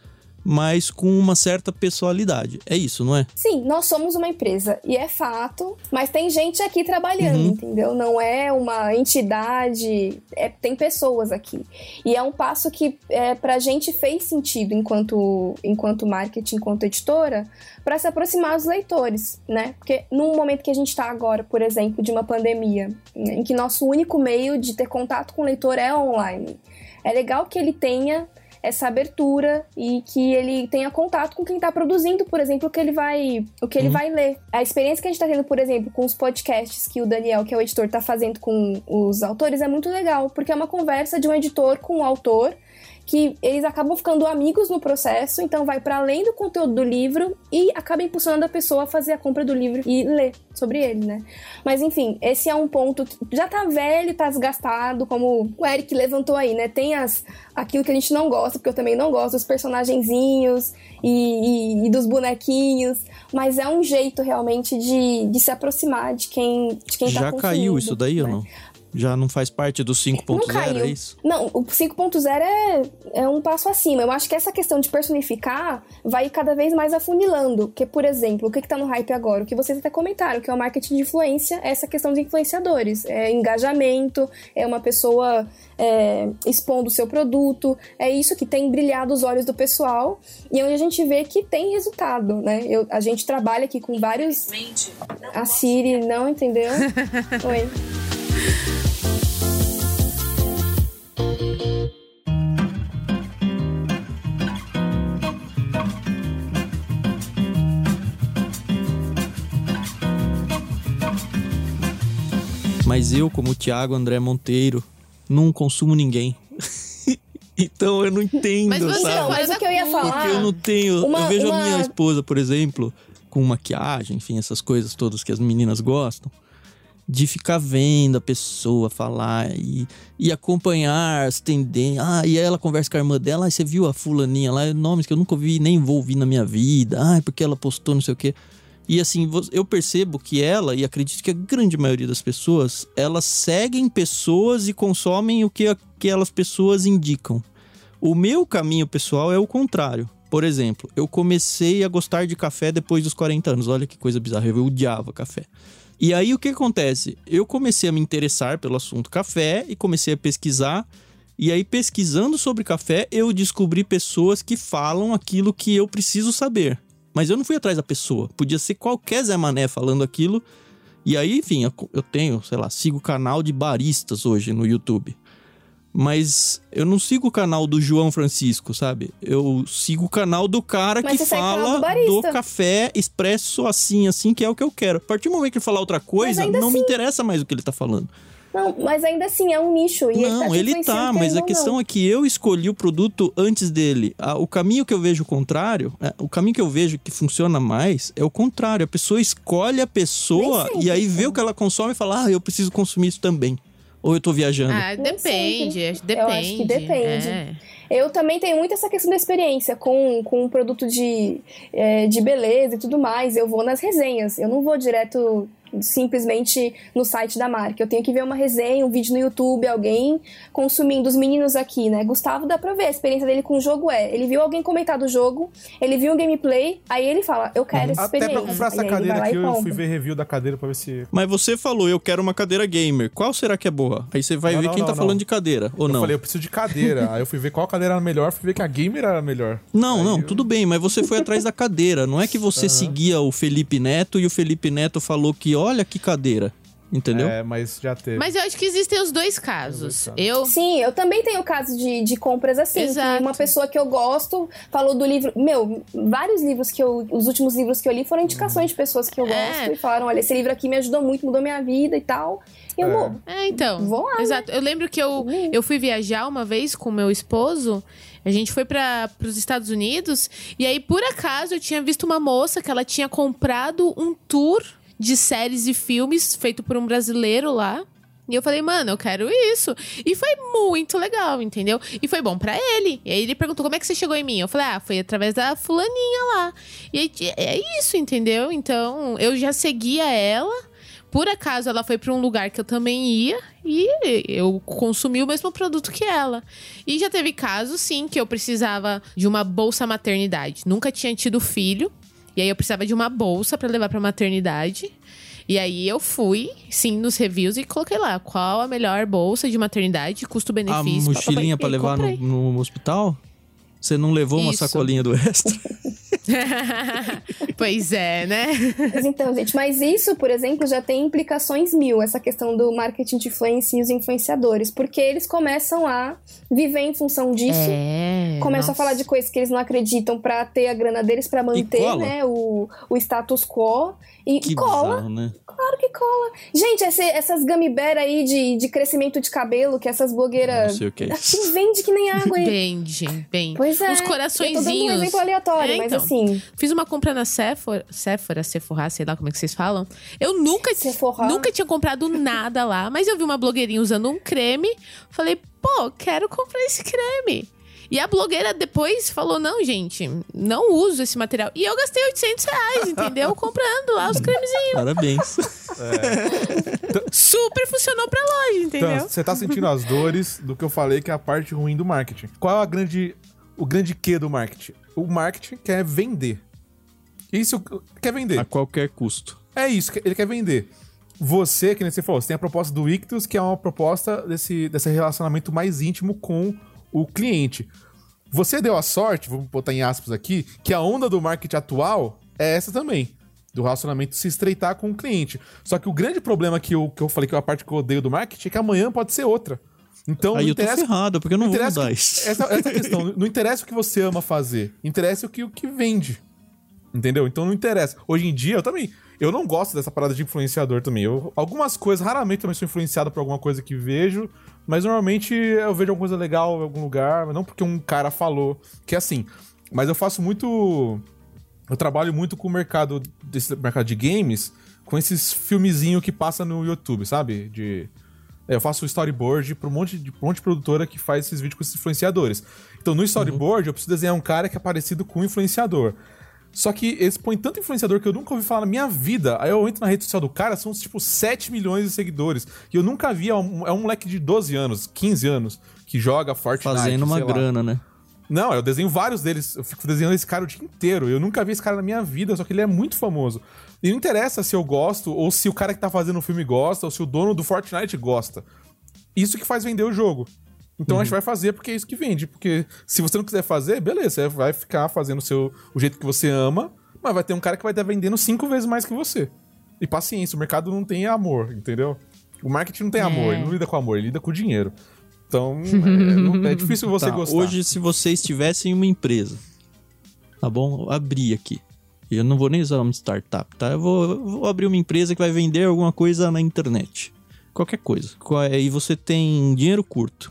mas com uma certa pessoalidade. É isso, não é? Sim, nós somos uma empresa e é fato, mas tem gente aqui trabalhando, Uhum. entendeu? Não é uma entidade, é- tem pessoas aqui. E é um passo que é, pra gente fez sentido enquanto, enquanto marketing, enquanto editora, para se aproximar dos leitores, né? Porque num momento que a gente está agora, por exemplo, de uma pandemia, em que nosso único meio de ter contato com o leitor é online, é legal que ele tenha essa abertura e que ele tenha contato com quem está produzindo, por exemplo, o que ele vai, o que ele vai ler. A experiência que a gente está tendo, por exemplo, com os podcasts que o Daniel, que é o editor, está fazendo com os autores é muito legal, porque é uma conversa de um editor com o um autor que eles acabam ficando amigos no processo, então vai para além do conteúdo do livro e acaba impulsionando a pessoa a fazer a compra do livro e ler sobre ele, né? Mas enfim, esse é um ponto que já tá velho, tá desgastado, como o Eric levantou aí, né? Tem as aquilo que a gente não gosta, porque eu também não gosto dos personagenzinhos e, e, e dos bonequinhos, mas é um jeito realmente de, de se aproximar de quem, de quem já tá Já caiu isso daí né? ou não? Já não faz parte do 5.0, é isso? Não, o 5.0 é, é um passo acima. Eu acho que essa questão de personificar vai cada vez mais afunilando. Que, por exemplo, o que, está no hype agora? O que vocês até comentaram, que é o marketing de influência, é essa questão de influenciadores. É engajamento, é uma pessoa é, expondo o seu produto. É isso que tem brilhado os olhos do pessoal e é onde a gente vê que tem resultado, né? Eu, a gente trabalha aqui com vários. A Siri não entendeu? Oi. Mas eu, como o Thiago André Monteiro, não consumo ninguém. então eu não entendo, mas você sabe? Não, mas o que eu ia falar... Porque eu não tenho... Uma, eu vejo uma... a minha esposa, por exemplo, com maquiagem, enfim, essas coisas todas que as meninas gostam de ficar vendo a pessoa falar e, e acompanhar as tendências. Ah, e ela conversa com a irmã dela, ah, você viu a fulaninha lá, nomes que eu nunca ouvi, nem vou ouvir na minha vida. Ah, porque ela postou não sei o quê. E assim, eu percebo que ela, e acredito que a grande maioria das pessoas, elas seguem pessoas e consomem o que aquelas pessoas indicam. O meu caminho pessoal é o contrário. Por exemplo, eu comecei a gostar de café depois dos 40 anos. Olha que coisa bizarra, eu odiava café. E aí o que acontece? Eu comecei a me interessar pelo assunto café e comecei a pesquisar. E aí, pesquisando sobre café, eu descobri pessoas que falam aquilo que eu preciso saber. Mas eu não fui atrás da pessoa. Podia ser qualquer Zé Mané falando aquilo. E aí, enfim, eu tenho, sei lá, sigo canal de baristas hoje no YouTube. Mas eu não sigo o canal do João Francisco, sabe? Eu sigo o canal do cara Mas que fala do, do, café expresso assim, assim, que é o que eu quero. A partir do momento que ele falar outra coisa, não assim... me interessa mais o que ele tá falando. Não, mas ainda assim é um nicho. E não, ele tá, ele tá mas a questão não. é que eu escolhi o produto antes dele. O caminho que eu vejo o contrário, é, o caminho que eu vejo que funciona mais é o contrário. A pessoa escolhe a pessoa e aí vê o que ela consome e fala, ah, eu preciso consumir isso também. Ou eu tô viajando? Ah, depende. Depende. Eu acho que depende. É. Eu também tenho muito essa questão da experiência com, com um produto de, é, de beleza e tudo mais. Eu vou nas resenhas. Eu não vou direto simplesmente no site da marca. Eu tenho que ver uma resenha, um vídeo no YouTube, alguém consumindo os meninos aqui, né? Gustavo dá pra ver a experiência dele com o jogo é. Ele viu alguém comentar do jogo, ele viu um gameplay, aí ele fala, eu quero essa Até experiência. Até pra comprar essa cadeira aqui, eu fui ver review da cadeira pra ver se... Mas você falou, eu quero uma cadeira gamer. Qual será que é boa? Aí você vai não, ver não, quem não, tá falando de cadeira, ou eu não? Eu falei, eu preciso de cadeira. aí eu fui ver qual cadeira era melhor, fui ver que a gamer era melhor. Não, aí não, eu... tudo bem, mas você foi atrás da cadeira. Não é que você uhum. seguia o Felipe Neto e o Felipe Neto falou que olha que cadeira. Entendeu? É, mas já teve. Mas eu acho que existem os dois casos. Eu... Sim, eu também tenho caso de, de compras assim. Exato. uma pessoa que eu gosto falou do livro. Meu, vários livros que eu. Os últimos livros que eu li foram indicações de pessoas que eu é. gosto e falaram: olha, esse livro aqui me ajudou muito, mudou minha vida e tal. E eu é. vou. É, então. Vou lá. Exato. Né? Eu lembro que eu, eu fui viajar uma vez com meu esposo. A gente foi para os Estados Unidos e aí, por acaso, eu tinha visto uma moça que ela tinha comprado um tour de séries e filmes feito por um brasileiro lá. E eu falei, mano, eu quero isso. E foi muito legal, entendeu? E foi bom para ele. E aí ele perguntou, como é que você chegou em mim? Eu falei, ah, foi através da fulaninha lá. E aí, é isso, entendeu? Então, eu já seguia ela. Por acaso, ela foi para um lugar que eu também ia. E eu consumi o mesmo produto que ela. E já teve casos, sim, que eu precisava de uma bolsa maternidade. Nunca tinha tido filho. E aí eu precisava de uma bolsa para levar para maternidade. E aí eu fui, sim, nos reviews e coloquei lá qual a melhor bolsa de maternidade, custo-benefício. A mochilinha para levar no, no, hospital? Você não levou Isso. uma sacolinha do extra? pois é, né? Mas então, gente, mas isso, por exemplo, já tem implicações mil, essa questão do marketing de influência e os influenciadores, porque eles começam a viver em função disso, É. começam a nossa. falar de coisas que eles não acreditam pra ter a grana deles, pra manter, né, o, o status quo. E Que cola, bizarro, né? claro que cola. Gente, esse- essas bear aí de, de crescimento de cabelo, que essas Não blogueiras. sei o que é isso. Assim, vende que nem água. hein? Vende, bem. Pois é. Os Eu tô dando um coraçõezinhos. exemplo aleatório, É, mas então. assim. Fiz uma compra na Sephora, Sephora, Sephora, sei lá como é que vocês falam. Eu nunca, Sephora. nunca tinha comprado nada lá, mas eu vi uma blogueirinha usando um creme. Falei, pô, quero comprar esse creme. E a blogueira depois falou: não, gente, não uso esse material. E eu gastei 800 reais, entendeu? Comprando lá os cremezinhos. Parabéns. Super funcionou pra loja, entendeu? Então, você tá sentindo as dores do que eu falei que é a parte ruim do marketing. Qual é a grande, o grande quê do marketing? O marketing quer vender. Isso quer vender. A qualquer custo. É isso, que ele quer vender. Você, que nem você falou, você tem a proposta do Ictus, que é uma proposta desse, desse relacionamento mais íntimo com o cliente. Você deu a sorte, vamos botar em aspas aqui, que a onda do marketing atual é essa também. Do relacionamento se estreitar com o cliente. Só que o grande problema que eu, que eu falei que é a parte que eu odeio do marketing é que amanhã pode ser outra. Então, Aí não eu tô ferrado, porque eu não vou interessa mudar isso. Essa, essa questão. Não interessa o que você ama fazer. Interessa o que, o que vende. Entendeu? Então não interessa. Hoje em dia, eu também. Eu não gosto dessa parada de influenciador também. Eu, algumas coisas, raramente também sou influenciado por alguma coisa que vejo. Mas normalmente eu vejo alguma coisa legal em algum lugar. Não porque um cara falou. Que é assim. Mas eu faço muito. Eu trabalho muito com o mercado desse mercado de games, com esses filmezinhos que passa no YouTube, sabe? De é, eu faço storyboard pra um monte de, um monte de produtora que faz esses vídeos com esses influenciadores. Então, no storyboard, eu preciso desenhar um cara que é parecido com um influenciador. Só que eles põem tanto influenciador que eu nunca ouvi falar na minha vida. Aí eu entro na rede social do cara, são tipo 7 milhões de seguidores. E eu nunca vi, é um, é um moleque de 12 anos, 15 anos, que joga Fortnite. Fazendo uma sei lá. grana, né? Não, eu desenho vários deles. Eu fico desenhando esse cara o dia inteiro. Eu nunca vi esse cara na minha vida, só que ele é muito famoso. E não interessa se eu gosto, ou se o cara que tá fazendo o filme gosta, ou se o dono do Fortnite gosta. Isso que faz vender o jogo. Então a gente vai fazer porque é isso que vende. Porque se você não quiser fazer, beleza, você vai ficar fazendo o, seu, o jeito que você ama, mas vai ter um cara que vai estar vendendo cinco vezes mais que você. E paciência, o mercado não tem amor, entendeu? O marketing não tem É. amor, ele não lida com amor, ele lida com dinheiro. Então, é, é difícil você Tá, gostar. Hoje, se vocês tivessem uma empresa, tá bom? Abri aqui. Eu não vou nem usar o nome de startup, tá? Eu vou, vou abrir uma empresa que vai vender alguma coisa na internet. Qualquer coisa. É- E você tem dinheiro curto.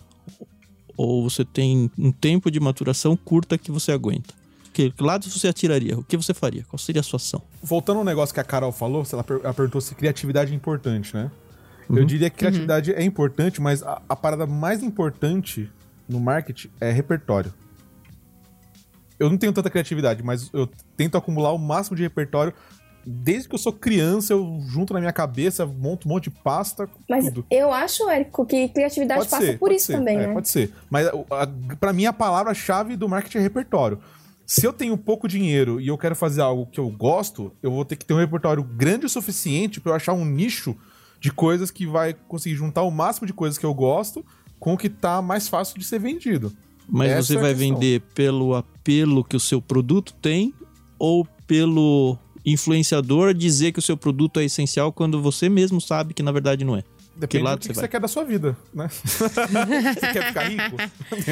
Ou você tem um tempo de maturação curta que você aguenta. Que que lado você atiraria? O que você faria? Qual seria a sua ação? Voltando ao negócio que a Carol falou, ela, per- ela perguntou se criatividade é importante, né? Eu diria que criatividade é importante, mas a, a parada mais importante no marketing é repertório. Eu não tenho tanta criatividade, mas eu tento acumular o máximo de repertório. Desde que eu sou criança, eu junto na minha cabeça, monto um monte de pasta, Mas tudo. eu acho, Érico, que criatividade passa por pode isso ser, também, é, né? Pode ser. Mas a, a, pra mim, a palavra-chave do marketing é repertório. Se eu tenho pouco dinheiro e eu quero fazer algo que eu gosto, eu vou ter que ter um repertório grande o suficiente pra eu achar um nicho de coisas que vai conseguir juntar o máximo de coisas que eu gosto com o que tá mais fácil de ser vendido. Mas Essa você é vai questão. vender pelo apelo que o seu produto tem ou pelo influenciador dizer que o seu produto é essencial quando você mesmo sabe que na verdade não é? Depende lado do que, você que vai? você quer da sua vida, né? você quer ficar rico?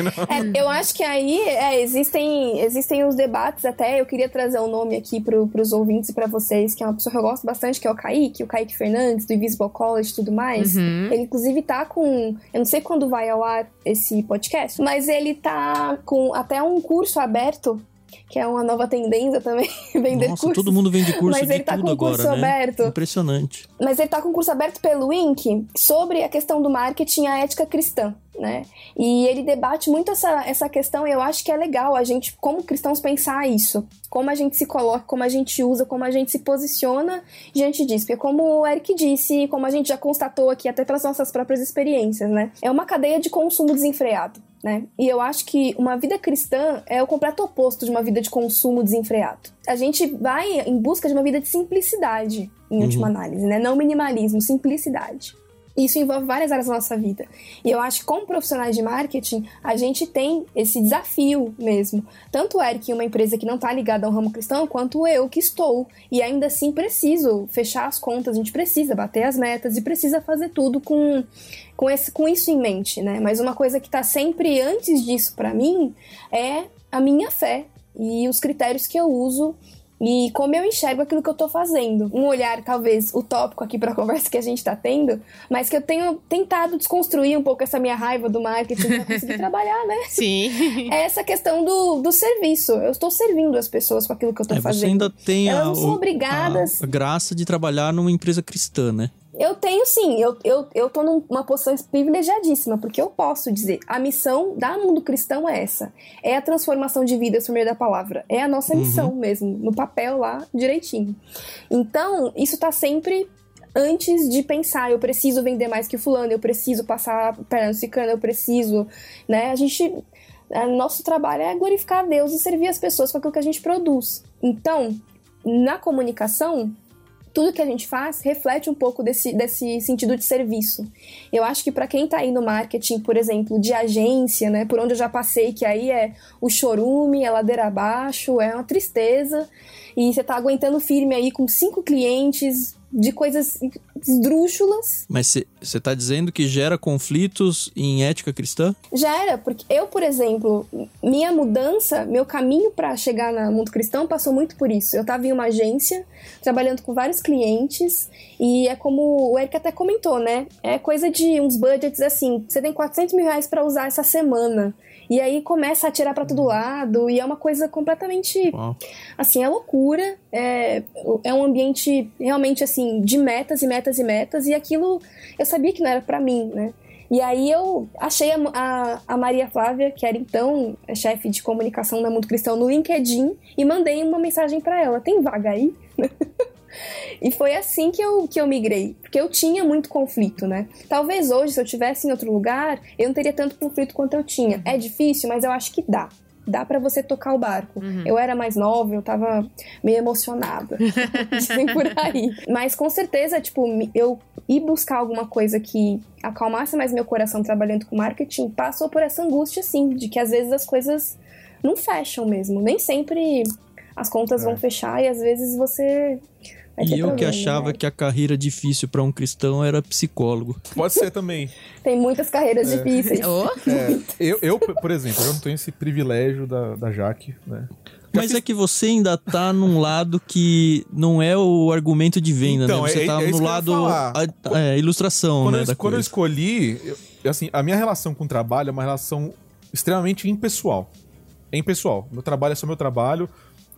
Não. É, eu acho que aí é, existem, existem os debates até. Eu queria trazer o um nome aqui pro, pros ouvintes e pra vocês, que é uma pessoa que eu gosto bastante, que é o Kaique, o Kaique Fernandes, do Invisible College e tudo mais. Uhum. Ele, inclusive, tá com. Eu não sei quando vai ao ar esse podcast, mas ele tá com até um curso aberto, que é uma nova tendência também, vender Nossa, curso. todo mundo vende curso Mas de ele tá com o agora, curso né? aberto. Impressionante. Mas ele tá com curso aberto pelo Inc. sobre a questão do marketing e a ética cristã, né? E ele debate muito essa, essa questão e eu acho que é legal a gente, como cristãos, pensar isso. Como a gente se coloca, como a gente usa, como a gente se posiciona diante disso. Porque como o Eric disse, como a gente já constatou aqui, até pelas nossas próprias experiências, né? É uma cadeia de consumo desenfreado. Né? E eu acho que uma vida cristã é o completo oposto de uma vida de consumo desenfreado. A gente vai em busca de uma vida de simplicidade, em última análise, né? Não minimalismo, simplicidade. Isso envolve várias áreas da nossa vida. E eu acho que, como profissionais de marketing, a gente tem esse desafio mesmo. Tanto o Eric, uma empresa que não está ligada ao ramo cristão, quanto eu que estou. E ainda assim preciso fechar as contas, a gente precisa bater as metas e precisa fazer tudo com, com, esse, com isso em mente, né? Mas uma coisa que está sempre antes disso para mim é a minha fé e os critérios que eu uso e como eu enxergo aquilo que eu tô fazendo. Um olhar, talvez, utópico aqui pra conversa que a gente tá tendo, mas que eu tenho tentado desconstruir um pouco essa minha raiva do marketing pra conseguir trabalhar, né? Sim. É essa questão do, do serviço. Eu estou servindo as pessoas com aquilo que eu tô É, fazendo. você ainda tem Elas a, não são obrigadas. a graça de trabalhar numa empresa cristã, né? Eu tenho sim, eu, eu, eu tô numa posição privilegiadíssima, porque eu posso dizer, a missão da Mundo Cristão é essa. É a transformação de vidas por meio da palavra. É a nossa missão mesmo, no papel lá, direitinho. Então, isso tá sempre antes de pensar, eu preciso vender mais que fulano, eu preciso passar perna no ciclano, eu preciso, né? A gente... Nosso trabalho é glorificar a Deus e servir as pessoas com aquilo que a gente produz. Então, na comunicação, tudo que a gente faz reflete um pouco desse, desse sentido de serviço. Eu acho que para quem está aí no marketing, por exemplo, de agência, né, por onde eu já passei, que aí é o chorume, é ladeira abaixo, é uma tristeza, e você está aguentando firme aí com cinco clientes de coisas esdrúxulas, Mas você tá dizendo que gera conflitos em ética cristã? Já era, porque eu, por exemplo, minha mudança, meu caminho para chegar no mundo cristão passou muito por isso. Eu estava em uma agência, trabalhando com vários clientes, e é como o Eric até comentou, né? É coisa de uns budgets assim: você tem 400 mil reais para usar essa semana. E aí começa a tirar para todo lado, e é uma coisa completamente Uau. assim, é loucura, é, é um ambiente realmente assim, de metas e metas e metas, e aquilo eu sabia que não era pra mim, né? E aí eu achei a, a, a Maria Flávia, que era então chefe de comunicação da Mundo Cristão no LinkedIn, e mandei uma mensagem pra ela: tem vaga aí? E foi assim que eu, que eu migrei, porque eu tinha muito conflito, né? Talvez hoje, se eu tivesse em outro lugar, eu não teria tanto conflito quanto eu tinha. É difícil, mas eu acho que dá. Dá pra você tocar o barco. Eu era mais nova, eu tava meio emocionada. Dizem por aí. Mas com certeza, tipo, eu ir buscar alguma coisa que acalmasse mais meu coração trabalhando com marketing passou por essa angústia, assim, de que às vezes as coisas não fecham mesmo. Nem sempre as contas É. vão fechar e às vezes você. Vai E eu que achava né? que a carreira difícil para um cristão era psicólogo. Pode ser também. Tem muitas carreiras É. difíceis. Ô, É, eu, eu, por exemplo, eu não tenho esse privilégio da, da Jaque, né? Mas é que você ainda tá num lado que não é o argumento de venda, Então, né? Você é- tá é no lado falar. a, é, ilustração, Quando, né, eu, da quando eu escolhi, eu, assim, a minha relação com o trabalho é uma relação extremamente impessoal. É impessoal. Meu trabalho é só meu trabalho.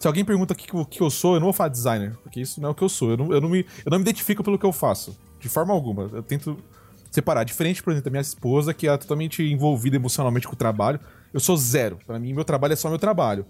Se alguém pergunta o que, que eu- sou, eu não vou falar designer, porque isso não é o que eu sou. Eu não, eu não, me, eu não me identifico pelo que eu faço, de forma alguma. Eu tento separar. Diferente, por exemplo, da minha esposa, que é totalmente envolvida emocionalmente com o trabalho. Eu sou zero. Pra mim, meu trabalho é só meu trabalho.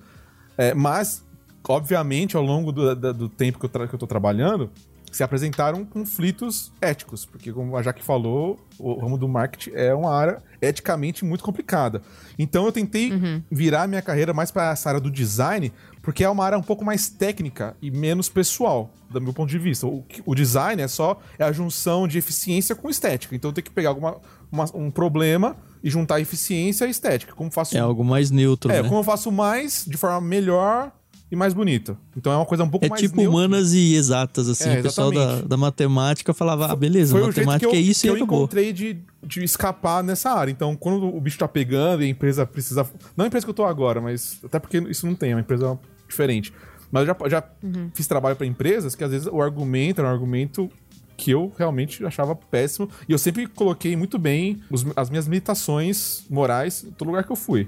É, mas, obviamente, ao longo do, da- do tempo que eu, que eu tô trabalhando, se apresentaram conflitos éticos, porque como a Jaque falou, o ramo do marketing é uma área eticamente muito complicada. Então eu tentei virar minha carreira mais para essa área do design, porque é uma área um pouco mais técnica e menos pessoal, do meu ponto de vista. O, o design é só é a junção de eficiência com estética. Então eu tenho que pegar alguma, uma- um problema e juntar eficiência e estética. Como faço É algo mais neutro, é, né? como eu faço mais, de forma melhor e mais bonita. Então é uma coisa um pouco É mais tipo neutra. humanas e exatas, assim. É, o pessoal da, da matemática falava, ah, beleza, Foi o jeito que matemática eu, é isso que e eu acabou. encontrei de, de escapar nessa área. Então, quando o bicho tá pegando e a empresa precisa. Não a empresa que eu tô agora, mas. Até porque isso não tem, é uma empresa diferente. Mas eu já, já fiz trabalho pra empresas que às vezes o argumento era um argumento que eu realmente achava péssimo. E eu sempre coloquei muito bem os- as minhas limitações morais em todo lugar que eu fui.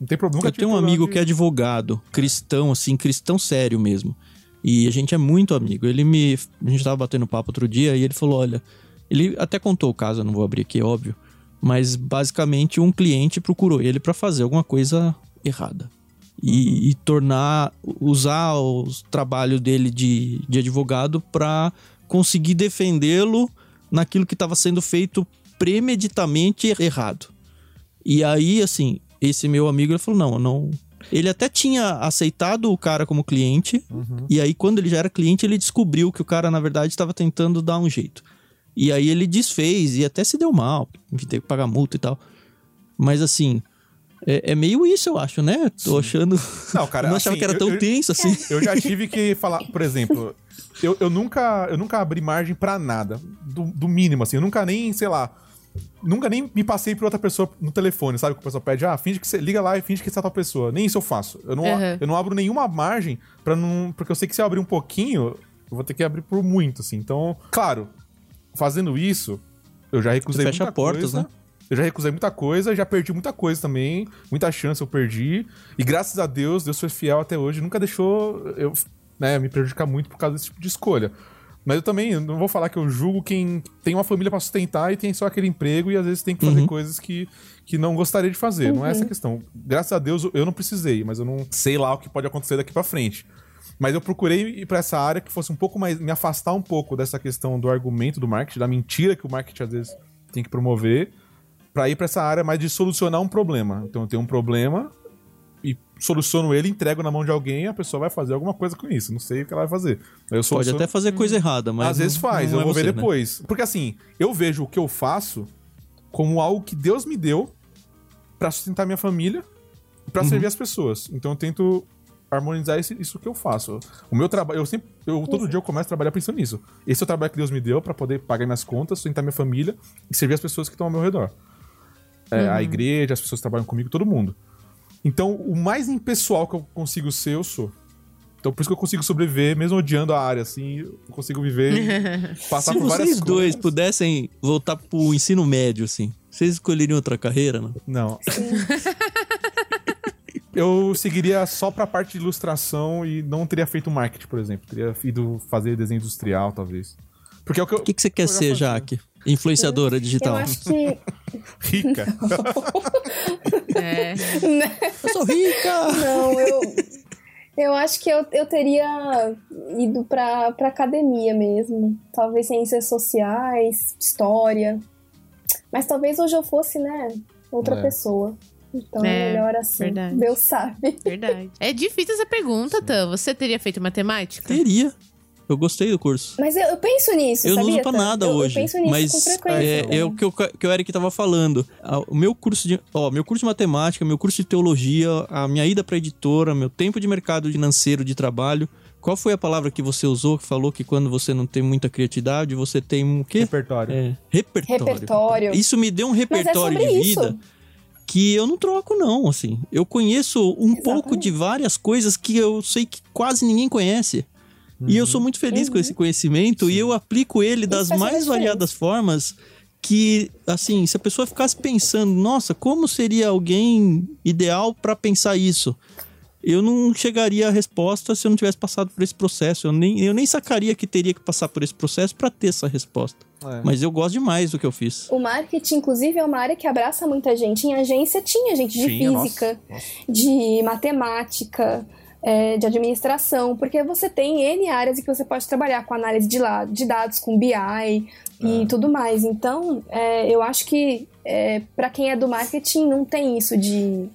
Não tem problema. Eu tenho um amigo que é advogado, cristão, assim, cristão sério mesmo. E a gente é muito amigo. Ele me. A gente tava batendo papo outro dia e ele falou: olha. Ele até contou o caso, eu não vou abrir aqui, é óbvio. Mas basicamente um cliente procurou ele pra fazer alguma coisa errada. E, e tornar. usar o trabalho dele de, de advogado pra conseguir defendê-lo naquilo que estava sendo feito premeditamente errado. E aí, assim, esse meu amigo ele falou: não, eu não. Ele até tinha aceitado o cara como cliente, Uhum. e aí, quando ele já era cliente, ele descobriu que o cara, na verdade, estava tentando dar um jeito. E aí ele desfez e até se deu mal, enfim, teve que pagar multa e tal. Mas assim, é, é meio isso, eu acho, né? Tô achando. Não, cara, não achava assim, que era tão eu- tenso assim. Eu já tive que falar, por exemplo, eu, eu, nunca, eu nunca abri margem pra nada. Do, do mínimo, assim. Eu nunca nem, sei lá. Nunca nem me passei por outra pessoa no telefone, sabe? Que a pessoa pede, ah, finge que você liga lá e finge que você é tal pessoa. Nem isso eu faço. Eu não, Uhum. eu não abro nenhuma margem para não. Porque eu sei que se eu abrir um pouquinho, eu vou ter que abrir por muito, assim. Então, claro, fazendo isso, eu já recusei fecha muita portas, coisa. né? Eu já recusei muita coisa, já perdi muita coisa também. Muita chance eu perdi. E graças a Deus, Deus foi fiel até hoje. Nunca deixou eu né, me prejudicar muito por causa desse tipo de escolha. Mas eu também não vou falar que eu julgo quem tem uma família pra sustentar e tem só aquele emprego e às vezes tem que fazer Uhum. coisas que, que não gostaria de fazer. Não é essa a questão. Graças a Deus eu não precisei, mas eu não sei lá o que pode acontecer daqui pra frente. Mas eu procurei ir pra essa área que fosse um pouco mais. me afastar um pouco dessa questão do argumento do marketing, da mentira que o marketing às vezes tem que promover, pra ir pra essa área mais de solucionar um problema. Então eu tenho um problema e soluciono ele, entrego na mão de alguém, a pessoa vai fazer alguma coisa com isso. Não sei o que ela vai fazer. Eu Pode soluciono- até fazer coisa errada, mas. às vezes não- faz, não eu é vou ver você, né? depois. Porque assim, eu vejo o que eu faço como algo que Deus me deu pra sustentar minha família e pra Uhum. servir as pessoas. Então eu tento harmonizar esse- isso que eu faço. O meu trabalho, eu sempre, eu todo dia eu começo a trabalhar pensando nisso. Esse é o trabalho que Deus me deu pra poder pagar minhas contas, sustentar minha família e servir as pessoas que estão ao meu redor. É, A igreja, as pessoas que trabalham comigo, todo mundo. Então, o mais impessoal que eu consigo ser, eu sou. Então, por isso que eu consigo sobreviver, mesmo odiando a área, assim, eu consigo viver e passar Se por várias vocês dois coisas. pudessem voltar pro ensino médio, assim, vocês escolheriam outra carreira, não? Não. eu seguiria só pra parte de ilustração e não teria feito marketing, por exemplo. Teria ido fazer desenho industrial, talvez. Porque é o que eu. Que, que você quer eu já ser. Jaque? Influenciadora Eu digital. acho que. Rica. É. Eu sou rica! Não, eu. Eu acho que eu, eu teria ido pra, pra academia mesmo. Talvez ciências sociais, história. Mas talvez hoje eu fosse, né, outra É. pessoa. Então É, é melhor assim. verdade. Deus sabe. Verdade. É difícil essa pergunta, Tan. Você teria feito matemática? Teria. Eu gostei do curso. Mas eu, eu penso nisso, Eu não sabia? uso pra nada eu, hoje. Eu penso nisso mas com frequência. é, é o que, eu, que o Eric tava falando. O meu curso de. Ó, meu curso de matemática, meu curso de teologia, a minha ida pra editora, meu tempo de mercado financeiro de trabalho. Qual foi a palavra que você usou que falou que quando você não tem muita criatividade, você tem um quê? Repertório. É, repertório. Repertório. Isso me deu um repertório sobre de isso. vida que eu não troco, não, assim. Eu conheço um pouco de várias coisas que eu sei que quase ninguém conhece. E eu sou muito feliz com esse conhecimento e eu aplico ele das mais variadas formas que, assim, se a pessoa ficasse pensando, nossa, como seria alguém ideal para pensar isso? Eu não chegaria à resposta se eu não tivesse passado por esse processo. Eu nem, eu nem sacaria que teria que passar por esse processo para ter essa resposta. É. Mas eu gosto demais do que eu fiz. O marketing, inclusive, é uma área que abraça muita gente. Em agência tinha gente de Tinha, nossa, física, nossa. de matemática, é, de administração, porque você tem N áreas em que você pode trabalhar com análise de, de dados, com BI É. e tudo mais. Então, é, eu acho que é, para quem é do marketing não tem isso de.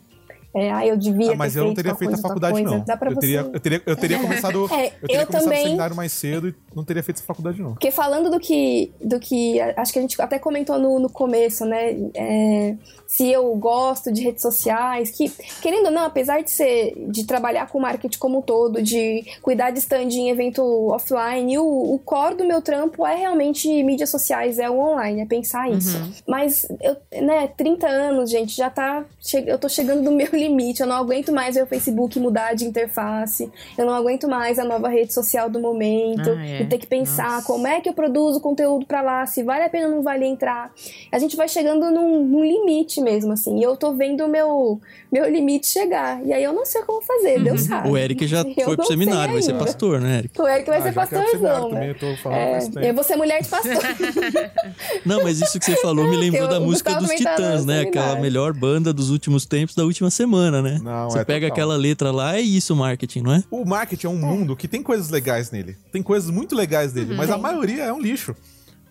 É, ah, eu devia Ah, mas ter eu não feito teria feito a faculdade, não. Eu, você... teria, eu, teria, eu teria começado. É, eu teria eu começado também- o seminário mais cedo e não teria feito essa faculdade, não. Porque falando do que, do que acho que a gente até comentou no, no começo, né? é, se eu gosto de redes sociais, que, querendo ou não, apesar de ser de trabalhar com marketing como um todo, de cuidar de stand em evento offline, o, o core do meu trampo é realmente mídias sociais, é o online, é pensar isso. Mas eu, né, 30 anos, gente, já tá. Eu tô chegando no meu limite, eu não aguento mais ver o Facebook mudar de interface, eu não aguento mais a nova rede social do momento, Ah, é. E ter que pensar Nossa. como é que eu produzo conteúdo pra lá, se vale a pena ou não vale entrar. A gente vai chegando num, num limite mesmo, assim. E eu tô vendo o meu, meu limite chegar. E aí eu não sei como fazer, Deus sabe. O Eric já Eu foi pro seminário, vai ser pastor, né, Eric? O Eric vai Ah, ser seminário pastorzão, também, né? eu tô falando É, eu vou ser mulher de pastor. Não, mas isso que você falou me lembrou Eu- da música Gustavo dos tá Titãs, né? seminário. Aquela melhor banda dos últimos tempos da última semana, né? Não, você é pega total. aquela letra lá, é isso o marketing, não é? O marketing é um mundo que tem coisas legais nele. Tem coisas muito legais nele, mas a maioria é um lixo.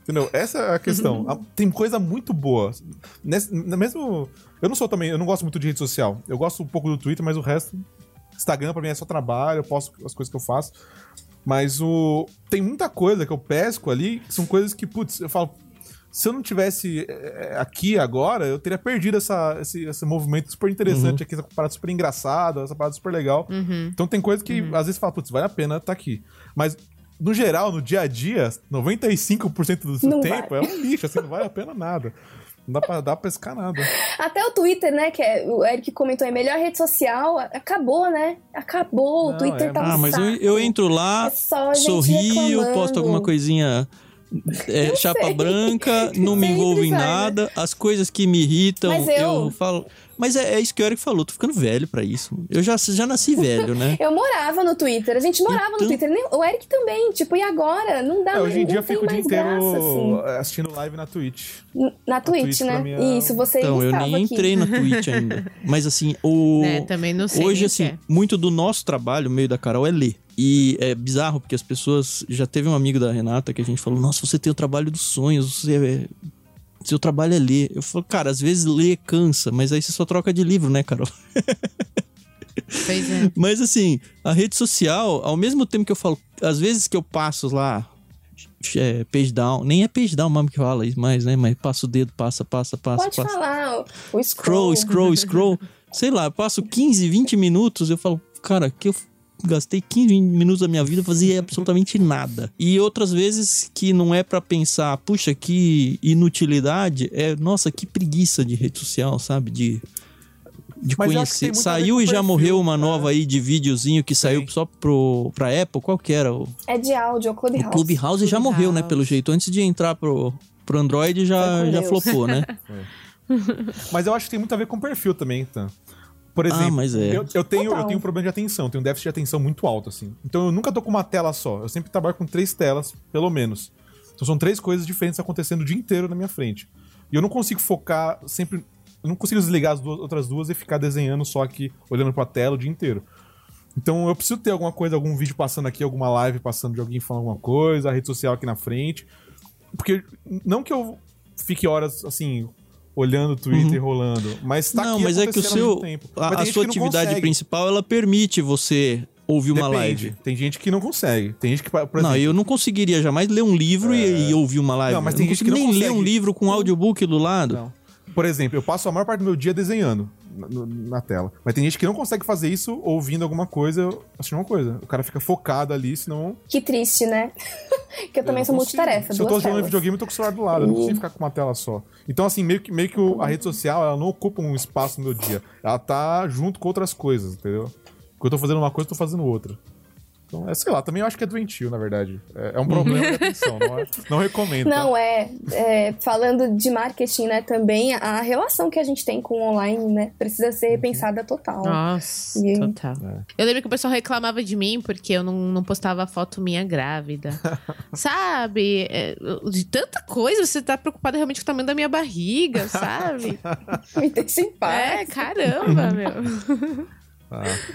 Entendeu? Essa é a questão. A- Tem coisa muito boa. Nesse, mesmo. Eu não sou também, eu não gosto muito de rede social. Eu gosto um pouco do Twitter, mas o resto. Instagram pra mim é só trabalho, eu posto as coisas que eu faço. Mas o. Tem muita coisa que eu pesco ali, que são coisas que, putz, eu falo. Se eu não tivesse é, aqui agora, eu teria perdido essa, esse, esse movimento super interessante Uhum. aqui, essa parada super engraçada, essa parada super legal. Uhum. Então tem coisa que às vezes fala, putz, vale a pena estar aqui. Mas, no geral, no dia a dia, 95% do seu Não tempo vale. é um lixo, assim, não vale a pena nada. Não dá pra, dá pra pescar nada. Até o Twitter, né? Que é, o Eric comentou, é a melhor rede social. Acabou, né? Acabou. Não, o Twitter é- tá um Ah, mas eu, saco. eu entro lá, É sorrio, reclamando. posto alguma coisinha. é, chapa sei. branca, não me envolvo em né? nada. As coisas que me irritam, Mas eu... eu- falo. Mas é, é isso que o Eric falou, tô ficando velho pra isso. Eu já, já nasci velho, né? Eu morava no Twitter, a gente morava Então- no Twitter, nem- o Eric também, tipo, e agora? Não dá É, hoje em dia eu tem fico o dia inteiro graça, assim. assistindo live na Twitch. N- Na Twitch, Twitch né? mim é- Isso, você Então, eu nem aqui. entrei na Twitch ainda. Mas assim, o. É, também não sei Hoje, assim, é. muito do nosso trabalho, meio da Carol, é ler. E é bizarro, porque as pessoas. Já teve um amigo da Renata que a gente falou: Nossa, você tem o trabalho dos sonhos, você é- Seu trabalho é ler. Eu falo, cara, às vezes ler cansa, mas aí você só troca de livro, né, Carol? Pois é. Mas assim, a rede social, ao mesmo tempo que eu falo, às vezes que eu passo lá, é, page down, nem é page down mesmo que fala isso mais, né? Mas passo o dedo, passa, passa, passa, Pode passa. falar, o- Scroll, scroll. scroll, scroll. Sei lá, eu passo 15, 20 minutos, eu falo, cara, que eu gastei 15 20 minutos da minha vida a fazer absolutamente nada. E outras vezes que não é pra pensar, puxa, que inutilidade, é, nossa, que preguiça de rede social, sabe? De de Mas conhecer. Saiu e já perfil, morreu uma né? nova aí de videozinho que saiu Tem. só pro, pra Apple. Qual que era? O, É de áudio, é o o Clubhouse. Clubhouse já morreu, né? Clubhouse. Pelo jeito. Antes de entrar pro, pro Android já, já flopou, né? Mas eu acho que tem muito a ver com perfil também, tá? Por Ah, exemplo, mas é. eu, eu tenho, eu tenho um problema de atenção, tenho um déficit de atenção muito alto, assim. Então eu nunca tô com uma tela só. Eu sempre trabalho com três telas, pelo menos. Então são três coisas diferentes acontecendo o dia inteiro na minha frente. E eu não consigo focar sempre. Eu não consigo desligar as duas- outras duas e ficar desenhando só aqui, olhando pra tela o dia inteiro. Então eu preciso ter alguma coisa, algum vídeo passando aqui, alguma live passando de alguém falando alguma coisa, a rede social aqui na frente. Porque não que eu fique horas assim, olhando o Twitter e rolando, mas tá Uhum. não, mas é que o seu. A, a sua atividade consegue. principal, ela permite você ouvir uma Depende. live. Tem gente que não consegue. Tem gente que, por exemplo, Não, eu não conseguiria jamais ler um livro e, e ouvir uma live. Não, mas Eu tem não gente que não nem ler um consegue. livro com audiobook do lado. Não. Por exemplo, eu passo a maior parte do meu dia desenhando na, na tela. Mas tem gente que não consegue fazer isso ouvindo alguma coisa, assistindo uma coisa. O cara fica focado ali, senão. Que triste, né? que eu também não sou consigo. multitarefa, Se eu tô jogando videogame, eu tô com o celular do lado. Eu não consigo ficar com uma tela só. Então, assim, meio que, meio que o- a rede social, ela não ocupa um espaço no meu dia. Ela tá junto com outras coisas, entendeu? Quando eu tô fazendo uma coisa, eu tô fazendo outra. Então, é, sei lá, também eu acho que é doentio, na verdade. É, é um problema de atenção, não, é- não recomendo. tá? Não, é, é, falando de marketing, né, também, a relação que a gente tem com o online, né, precisa ser repensada total. Nossa, E total. Eu lembro que o pessoal reclamava de mim porque eu não, não postava foto minha grávida. sabe? É, de tanta coisa, você tá preocupada realmente com o tamanho da minha barriga, sabe? Me deixa em paz. é, caramba, meu.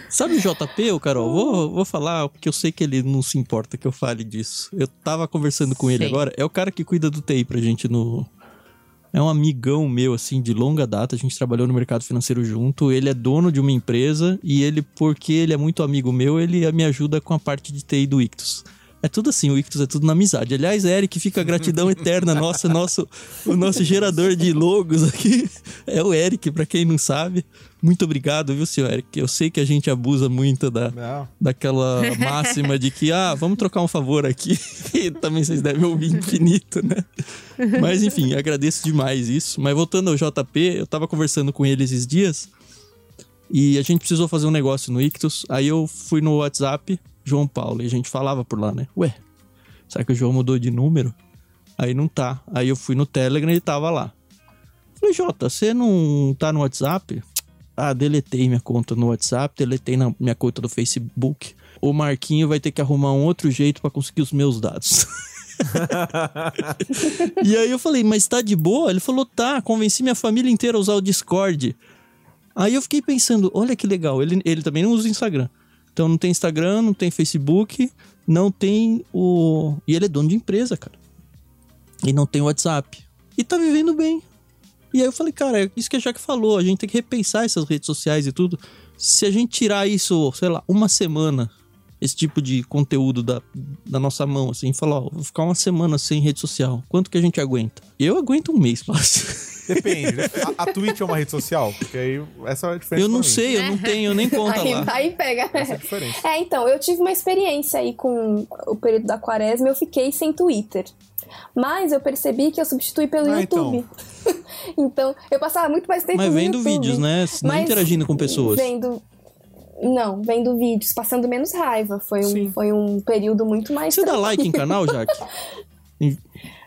Sabe o JP, ô Carol? Vou, vou falar, porque eu sei que ele não se importa que eu fale disso. Eu tava conversando com ele agora. É o cara que cuida do TI pra gente no. É um amigão meu, assim, de longa data. A gente trabalhou no mercado financeiro junto. Ele é dono de uma empresa e ele, porque ele é muito amigo meu, ele me ajuda com a parte de TI do Ictus. É tudo assim, o Ictus é tudo na amizade. Aliás, Eric, fica a gratidão eterna. Nossa, nosso, o nosso gerador de logos aqui é o Eric, pra quem não sabe. Muito obrigado, viu, senhor Eric? Eu sei que a gente abusa muito da, Não. daquela máxima de que, ah, vamos trocar um favor aqui. E também vocês devem ouvir infinito, né? Mas enfim, agradeço demais isso. Mas voltando ao JP, eu tava conversando com ele esses dias e a gente precisou fazer um negócio no Ictus. Aí eu fui no WhatsApp, João Paulo, e a gente falava por lá, né? Ué, será que o João mudou de número? Aí não tá. Aí eu fui no Telegram e ele tava lá. Falei, Jota, você não tá no WhatsApp? Ah, deletei minha conta no WhatsApp, deletei na minha conta do Facebook. O Marquinho vai ter que arrumar um outro jeito pra conseguir os meus dados. e aí eu falei, mas tá de boa? Ele falou, tá, convenci minha família inteira a usar o Discord. Aí eu fiquei pensando, olha que legal, ele, ele também não usa o Instagram. Então não tem Instagram, não tem Facebook, não tem o. E ele é dono de empresa, cara. E não tem WhatsApp. E tá vivendo bem. E aí eu falei, cara, é isso que a Jaque falou, a gente tem que repensar essas redes sociais e tudo. Se a gente tirar isso, sei lá, uma semana esse tipo de conteúdo da, da nossa mão, assim, falar, ó, vou ficar uma semana sem rede social. Quanto que a gente aguenta? Eu aguento um mês fácil. Depende, né? A, a Twitch é uma rede social? Porque aí essa é a diferença. Eu não pra mim. sei, eu não tenho nem conta Aí, lá. aí pega. Essa é a diferença. É, então, eu tive uma experiência aí com o período da quaresma, eu fiquei sem Twitter. Mas eu percebi que eu substituí pelo Ah, YouTube. Então. eu passava muito mais tempo Mas no vendo YouTube. vídeos, né? Não interagindo com pessoas. Vendo. Não, vendo vídeos, passando menos raiva. Foi Sim. um, foi um período muito mais. Você dá tranquilo. like em canal, Jaque?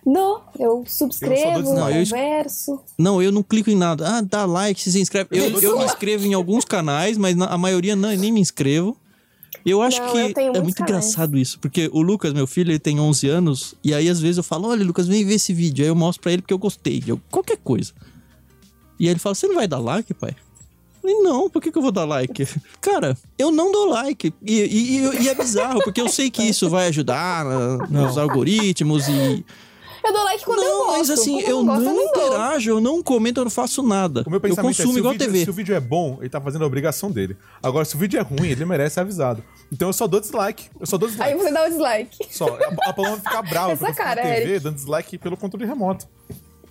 Não, eu Eu subscrevo, do Não, eu converso. Não, eu não clico em nada. Ah, dá like, se inscreve. Eu, eu me inscrevo em alguns canais, mas na- a maioria não, eu nem me inscrevo. Eu acho Não, que eu é muito canais. engraçado isso, porque o Lucas, meu filho, ele tem 11 anos, e aí às vezes eu falo: Olha, Lucas, vem ver esse vídeo. Aí eu mostro pra ele porque eu gostei de qualquer coisa. E aí ele fala: Você não vai dar like, pai? Eu falei, não, por que, que eu vou dar like? Cara, eu não dou like. E, e- e- e é bizarro, porque eu sei que isso vai ajudar na- nos algoritmos e. Eu dou like quando eu Não, gosto. mas assim, Quando eu não gosto, não eu não interajo, eu não comento, eu não faço nada. O meu eu pensamento é, consumo o, igual vídeo, TV. se o vídeo é bom, ele tá fazendo a obrigação dele. Agora, se o vídeo é ruim, ele merece ser avisado. Então eu só dou dislike. Eu só dou Aí dislike. você dá o dislike. Só. A, a Paloma fica brava Essa eu fico na cara, TV Eric. dando dislike pelo controle remoto.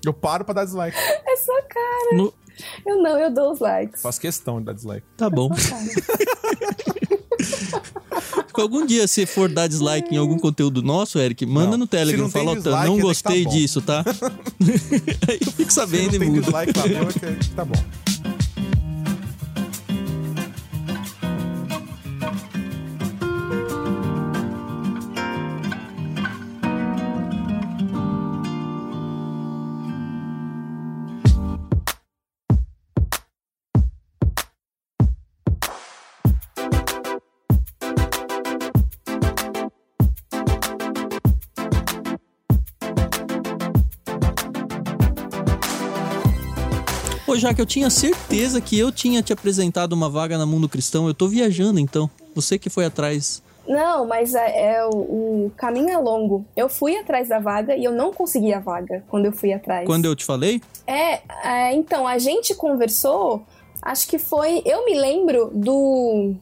Eu paro pra dar dislike. É sua cara. No- Eu não, eu dou os likes. Faço questão de dar dislike. Tá bom. Sua cara. Se algum dia você for dar dislike em algum conteúdo nosso, Eric, manda Não. no Telegram. Se não Fala, dislike, não é gostei tá bom." disso, tá? Aí eu fico Se sabendo não e tem mudo. dislike lá, meu, é que tá bom. Já que eu tinha certeza que eu tinha te apresentado uma vaga na Mundo Cristão, eu tô viajando então. Você que foi atrás. Não, mas é, é o, o caminho é longo. Eu fui atrás da vaga e eu não consegui a vaga quando eu fui atrás. Quando eu te falei? É, é, então, a gente conversou, acho que foi. Eu me lembro do.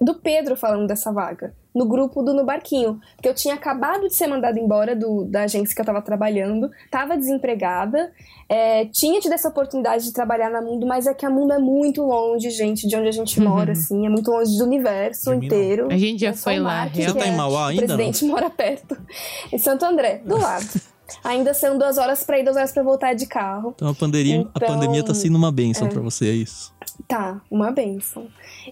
Do Pedro falando dessa vaga. No grupo do No Barquinho. Porque eu tinha acabado de ser mandada embora do, da agência que eu tava trabalhando, tava desempregada, é, tinha tido essa oportunidade de trabalhar na Mundo, mas é que a Mundo é muito longe, gente, de onde a gente mora, assim, é muito longe do universo De mim, inteiro. A gente já É foi o lá, Mark, real. Você tá que em Mauá o ainda, não? presidente mora perto. Em Santo André, do lado. Ainda são duas horas pra ir, duas horas pra voltar de carro. Então a pandemia, a Então, pandemia tá sendo uma benção é. pra você, é isso. Tá, uma benção.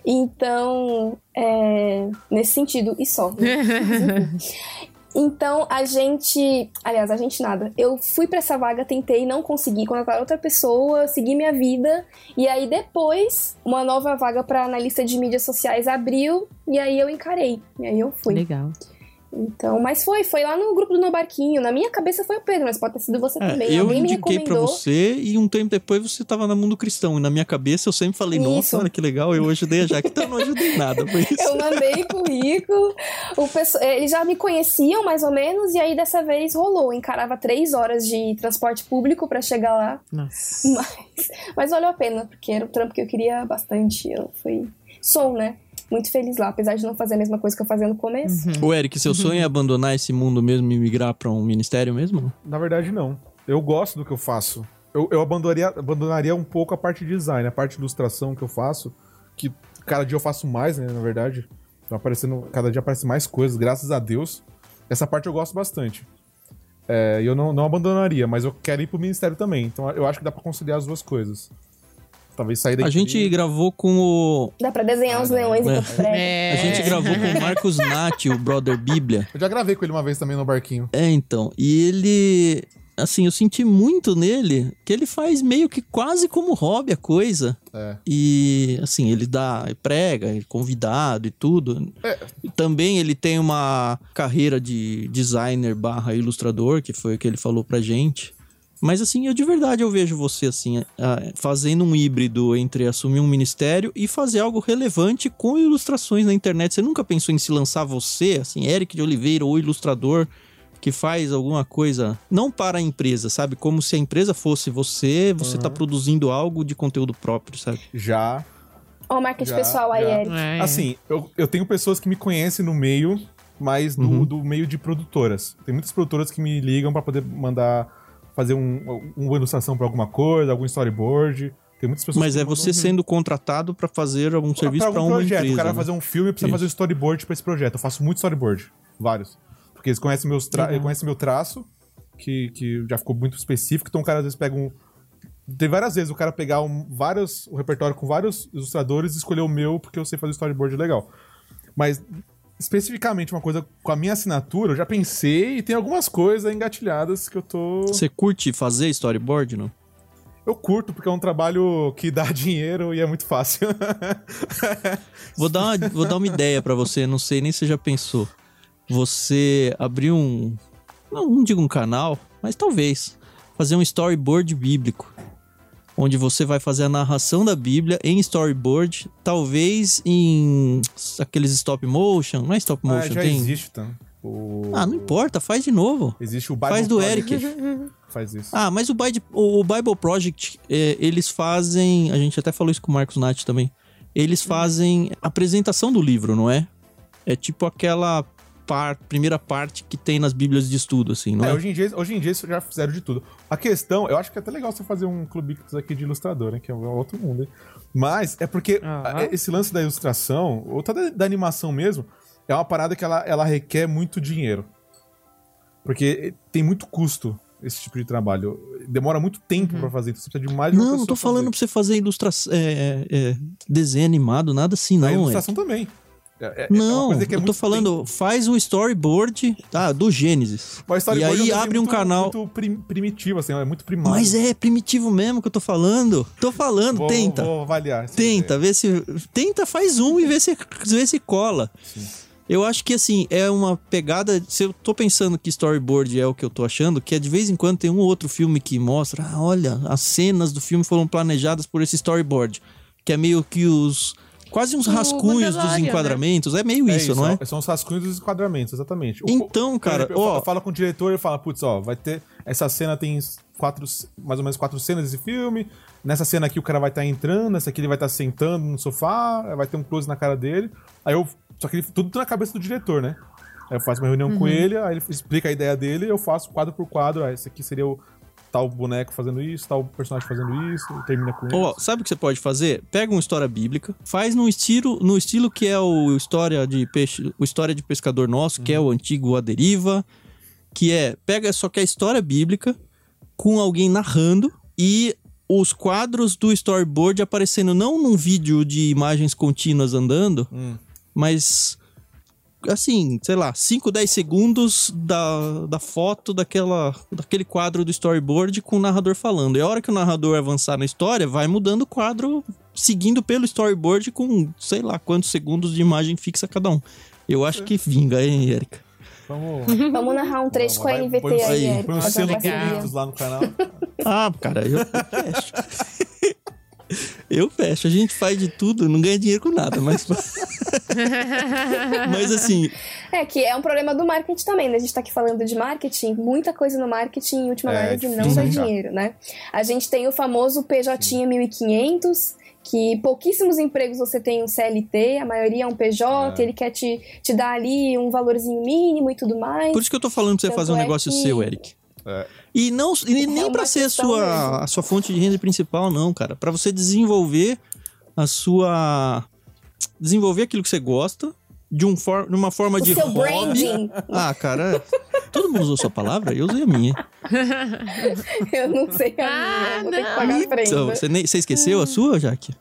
Então, é, nesse sentido, e só. né? Então, a gente. Aliás, a gente nada. Eu fui pra essa vaga, tentei, não consegui contratar outra pessoa, segui minha vida. E aí, depois, uma nova vaga pra analista de mídias sociais abriu. E aí, eu encarei. E aí, eu fui. Legal. Então, mas foi, foi lá no grupo do No Barquinho. Na minha cabeça foi o Pedro, mas pode ter sido você É, também. eu Alguém me indiquei pra recomendou. você e um tempo depois você tava na Mundo Cristão. E na minha cabeça eu sempre falei, nossa, Isso. olha que legal, eu ajudei a Jaque. Então eu não ajudei nada, foi isso. Eu mandei currículo, o pesso- eh, eles já me conheciam mais ou menos, e aí dessa vez rolou. Encarava três horas de transporte público pra chegar lá, Nossa. mas, mas valeu a pena, porque era um trampo que eu queria bastante. Eu fui. Sou, né? Muito feliz lá, apesar de não fazer a mesma coisa que eu fazia no começo. Ô, Eric, seu sonho é abandonar esse mundo mesmo e migrar pra um ministério mesmo? Na verdade, não. Eu gosto do que eu faço. Eu, eu abandonaria, abandonaria um pouco a parte de design, a parte de ilustração que eu faço, que cada dia eu faço mais, né, na verdade. Tá aparecendo, cada dia aparecem mais coisas, graças a Deus. Essa parte eu gosto bastante. É, e eu não, não abandonaria, mas eu quero ir pro ministério também. Então eu acho que dá pra conciliar as duas coisas. Talvez sair daqui. A gente gravou com o. Dá pra desenhar uns leões É. em Campo Prego. É. A gente gravou com o Marcos Nati, o brother Bíblia. Eu já gravei com ele uma vez também no barquinho. É, então. E ele. Assim, eu senti muito nele que ele faz meio que quase como hobby a coisa. É. E, assim, ele dá, prega, é convidado e tudo. É. E também ele tem uma carreira de designer barra ilustrador, que foi o que ele falou pra gente. Mas, assim, eu de verdade eu vejo você, assim, fazendo um híbrido entre assumir um ministério e fazer algo relevante com ilustrações na internet. Você nunca pensou em se lançar você, assim, Eric de Oliveira, ou ilustrador, que faz alguma coisa, não para a empresa, sabe? Como se a empresa fosse você, você tá produzindo algo de conteúdo próprio, sabe? Já. Ó, o marketing pessoal aí, já. Eric. É. Assim, eu, eu tenho pessoas que me conhecem no meio, mas do, Uhum. do meio de produtoras. Tem muitas produtoras que me ligam pra poder mandar fazer um, uma ilustração pra alguma coisa, algum storyboard. Tem muitas pessoas Mas é você sendo contratado pra fazer algum serviço algum uma projeto. empresa. o cara né? vai fazer um filme e precisa Isso. fazer um storyboard pra esse projeto. Eu faço muito storyboard. Vários. Porque eles conhecem, meus tra... Legal. eles conhecem meu traço, que, que já ficou muito específico. Então o cara às vezes pega um. Tem várias vezes o cara pegar um, vários, um repertório com vários ilustradores e escolher o meu porque eu sei fazer storyboard legal. Mas especificamente uma coisa com a minha assinatura, eu já pensei e tem algumas coisas engatilhadas que eu tô. Você curte fazer storyboard, não? Eu curto, porque é um trabalho que dá dinheiro e é muito fácil. Vou dar uma, vou dar uma ideia pra você, não sei nem se você já pensou. Você abrir um. Não, não digo um canal, mas talvez. Fazer um storyboard bíblico. Onde você vai fazer a narração da Bíblia em storyboard, talvez em aqueles stop motion. Não é stop Ah, motion, já tem. existe, tá? O... Ah, não importa, faz de novo. Existe o Bible Faz do Project. Eric. Faz isso. Ah, mas o Bible, o Bible Project, é, eles fazem. A gente até falou isso com o Marcos Nath também. Eles fazem apresentação do livro, não é? É tipo aquela par- primeira parte que tem nas Bíblias de estudo, assim, não É, é? hoje, em dia, hoje em dia isso já fizeram de tudo. A questão, eu acho que é até legal você fazer um clube aqui de ilustrador, né? Que é um outro mundo, hein? Mas é porque a- esse lance da ilustração, ou até da, da animação mesmo, é uma parada que ela, ela requer muito dinheiro. Porque tem muito custo esse tipo de trabalho. Demora muito tempo pra fazer, então você precisa de mais de uma Não, não tô falando fazer. pra você fazer ilustração. É, é, é, desenho animado, nada assim, não, A é. ilustração também. É- é- é uma Não, coisa que é eu tô falando, tempo. faz o storyboard tá, do Gênesis. E é aí desenho abre um muito- canal. Muito prim- primitivo, assim, é muito primário. Mas é primitivo mesmo que eu tô falando. Tô falando, Vou- tenta. Vou avaliar. Tenta, vê se. Tenta, faz um e vê se, vê se cola. Eu acho que assim, é uma pegada. Se eu tô pensando que storyboard é o que eu tô achando, que é de vez em quando tem um ou outro filme que mostra, ah, olha, as cenas do filme foram planejadas por esse storyboard. Que é meio que os. Quase uns O rascunhos dos Mandalorian, enquadramentos. É meio É isso, não é? São os rascunhos dos enquadramentos, exatamente. O- Então, por cara, eu ó- falo com o diretor e falo, putz, ó, vai ter. Essa cena tem quatro, mais ou menos quatro cenas desse filme. Nessa cena aqui o cara vai estar entrando, nessa aqui ele vai estar sentando no sofá, vai ter um close na cara dele. Aí eu. Só que ele, tudo na cabeça do diretor, né? Aí eu faço uma reunião com ele, aí ele explica a ideia dele, eu faço quadro por quadro. Ah, esse aqui seria o tal boneco fazendo isso, tal personagem fazendo isso, termina com Ó, isso. sabe o que você pode fazer? Pega uma história bíblica, faz no estilo, no estilo que é o história de peixe, o história de pescador nosso, que é o antigo A Deriva, que é pega só que a história bíblica com alguém narrando e os quadros do storyboard aparecendo não num vídeo de imagens contínuas andando, Hum. mas assim, sei lá, 5, 10 segundos da, da foto daquela, daquele quadro do storyboard com o narrador falando. E a hora que o narrador avançar na história, vai mudando o quadro seguindo pelo storyboard com sei lá quantos segundos de imagem fixa cada um. Eu acho que vinga, hein, Erika? Vamos. Vamos narrar um trecho com a NVT põe aí, aí. Põe um selo lá no canal. Ah, cara, eu, eu fecho. A gente faz de tudo, não ganha dinheiro com nada, mas. mas assim, É, que é um problema do marketing também, né? A gente tá aqui falando de marketing, muita coisa no marketing, em última É, análise, não dá dinheiro, né? A gente tem o famoso PJ 1500, que pouquíssimos empregos você tem um CLT, a maioria é um PJ, É. ele quer te, te dar ali um valorzinho mínimo e tudo mais. Por isso que eu tô falando pra você Tanto fazer um é negócio que- seu, Eric. É. E não e nem uma pra ser a sua, a sua fonte de renda principal, não, cara. Pra você desenvolver a sua. Desenvolver aquilo que você gosta de, um for, de uma forma o de seu hobby. branding, Ah, cara, todo mundo usou sua palavra? Eu usei a minha. eu não sei a Ah, minha, vou ter que pagar a. Então, você, nem- você esqueceu a sua, Jaque?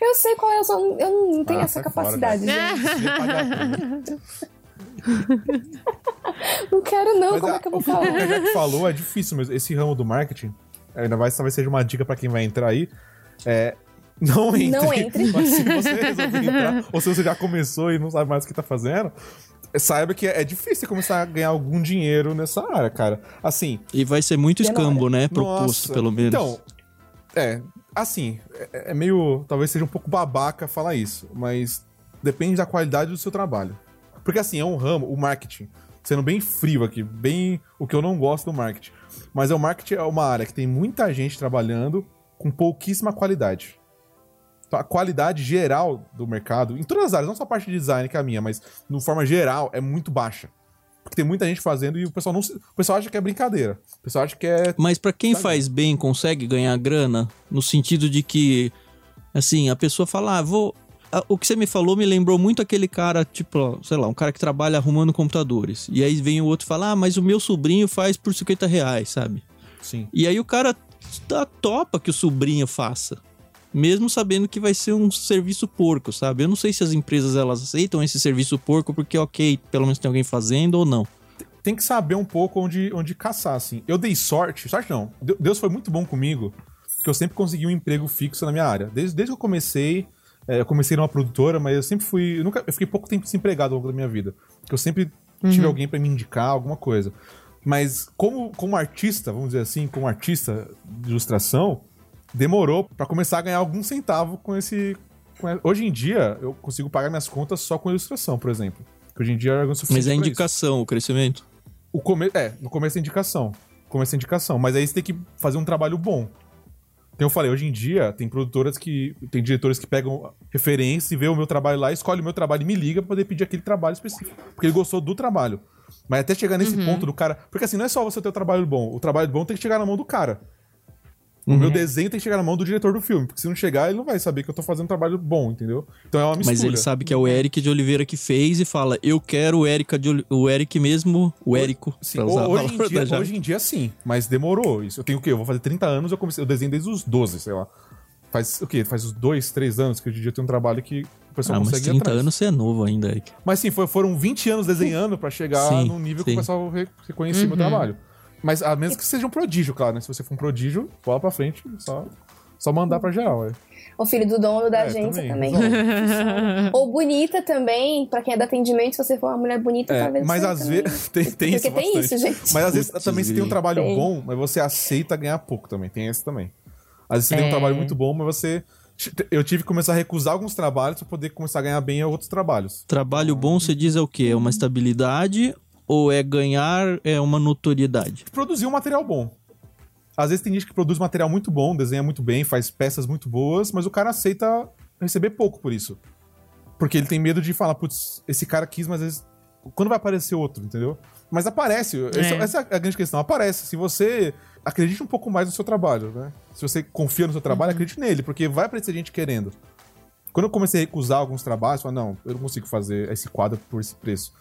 Eu sei qual é, eu, só, eu não tenho Ah, essa sai fora, capacidade, Não quero não, Mas como a- é que eu vou falar? o que falou é difícil mesmo. Esse ramo do marketing, ainda vai, talvez seja uma dica pra quem vai entrar aí. É, não entre. Não entre. Mas se você resolver entrar, ou se você já começou e não sabe mais o que tá fazendo, saiba que é, é difícil começar a ganhar algum dinheiro nessa área, cara. Assim, E vai ser muito escambo, né? Proposto, nossa, pelo menos. Então, é, assim, é, é meio. Talvez seja um pouco babaca falar isso, mas depende da qualidade do seu trabalho. Porque assim, é um ramo, o marketing, sendo bem frio aqui, bem o que eu não gosto do marketing. Mas é o marketing é uma área que tem muita gente trabalhando com pouquíssima qualidade. Então, a qualidade geral do mercado, em todas as áreas, não só a parte de design que é a minha, mas de forma geral, é muito baixa. Porque tem muita gente fazendo e o pessoal não o pessoal acha que é brincadeira. O pessoal acha que é Mas para quem faz bem, consegue ganhar grana, no sentido de que assim, a pessoa fala: "Ah, vou o que você me falou me lembrou muito aquele cara, tipo, sei lá, um cara que trabalha arrumando computadores. E aí vem o outro e fala, ah, mas o meu sobrinho faz por 50 reais, sabe? Sim. E aí o cara tá topa que o sobrinho faça. Mesmo sabendo que vai ser um serviço porco, sabe? Eu não sei se as empresas elas aceitam esse serviço porco porque, ok, pelo menos tem alguém fazendo ou não. Tem que saber um pouco onde, onde caçar, assim. Eu dei sorte, sorte não. Deus foi muito bom comigo, que eu sempre consegui um emprego fixo na minha área. Desde, desde que eu comecei, é, eu comecei numa produtora, mas eu sempre fui. Eu, nunca, eu fiquei pouco tempo desempregado ao longo da minha vida. Porque eu sempre uhum. tive alguém para me indicar alguma coisa. Mas como, como artista, vamos dizer assim, como artista de ilustração, demorou para começar a ganhar algum centavo com esse. Com hoje em dia, eu consigo pagar minhas contas só com ilustração, por exemplo. Que hoje em dia é Mas é indicação, o crescimento. O come... É, no começo é indicação. No começo é indicação. Mas aí você tem que fazer um trabalho bom. Então eu falei, hoje em dia tem produtoras que. Tem diretores que pegam referências e vê o meu trabalho lá, escolhe o meu trabalho e me liga pra poder pedir aquele trabalho específico. Porque ele gostou do trabalho. Mas até chegar nesse uhum. ponto do cara. Porque assim, não é só você ter o trabalho bom. O trabalho bom tem que chegar na mão do cara. Uhum. O meu desenho tem que chegar na mão do diretor do filme, porque se não chegar, ele não vai saber que eu tô fazendo um trabalho bom, entendeu? Então é uma mistura. Mas ele sabe que é o Eric de Oliveira que fez e fala: Eu quero o Eric, de, o Eric mesmo, o Érico. Sim, hoje, em dia, hoje em dia sim, mas demorou. Isso eu tenho o quê? Eu vou fazer 30 anos, eu comecei, eu desenho desde os 12, sei lá. Faz o quê? Faz uns 2, 3 anos que hoje em dia eu tenho um trabalho que o pessoal ah, consegue. Mas 30 anos você é novo ainda, Eric. Mas sim, foram 20 anos desenhando para chegar sim, num nível sim. que o pessoal reconhecia uhum. meu trabalho. Mas a menos que seja um prodígio, claro, né? Se você for um prodígio, bola pra frente, só, só mandar pra geral, é. O filho do dono da é, agência também. também. Ou bonita também, pra quem é do atendimento, se você for uma mulher bonita, é, talvez. Mas às vezes. Tem, tem Porque isso. tem bastante. isso, gente. Mas às vezes também você tem um trabalho tem. bom, mas você aceita ganhar pouco também. Tem esse também. Às vezes você é. tem um é. trabalho muito bom, mas você. Eu tive que começar a recusar alguns trabalhos para poder começar a ganhar bem em outros trabalhos. Trabalho bom, você diz é o quê? É uma estabilidade ou é ganhar é uma notoriedade? Produzir um material bom. Às vezes tem gente que produz material muito bom, desenha muito bem, faz peças muito boas, mas o cara aceita receber pouco por isso. Porque ele tem medo de falar, putz, esse cara quis, mas às vezes. Quando vai aparecer outro, entendeu? Mas aparece. É. Essa, essa, é a grande questão. Aparece. Se você acredite um pouco mais no seu trabalho, né? Se você confia no seu trabalho, uhum. acredite nele, porque vai aparecer gente querendo. Quando eu comecei a recusar alguns trabalhos, eu falei, não, eu não consigo fazer esse quadro por esse preço.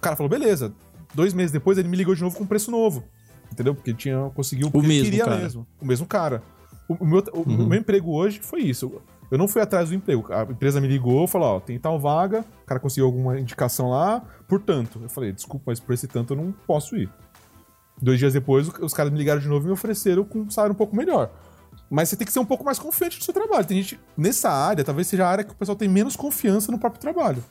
O cara falou, beleza. Dois meses depois ele me ligou de novo com um preço novo. Entendeu? Porque ele tinha conseguiu o mesmo queria cara. mesmo. O mesmo cara. O, o meu, o, uhum. meu emprego hoje foi isso. Eu não fui atrás do emprego. A empresa me ligou, falou, ó, tem tal vaga, o cara conseguiu alguma indicação lá, portanto. Eu falei, desculpa, mas por esse tanto eu não posso ir. Dois dias depois, os caras me ligaram de novo e me ofereceram com um salário um pouco melhor. Mas você tem que ser um pouco mais confiante no seu trabalho. Tem gente, nessa área, talvez seja a área que o pessoal tem menos confiança no próprio trabalho.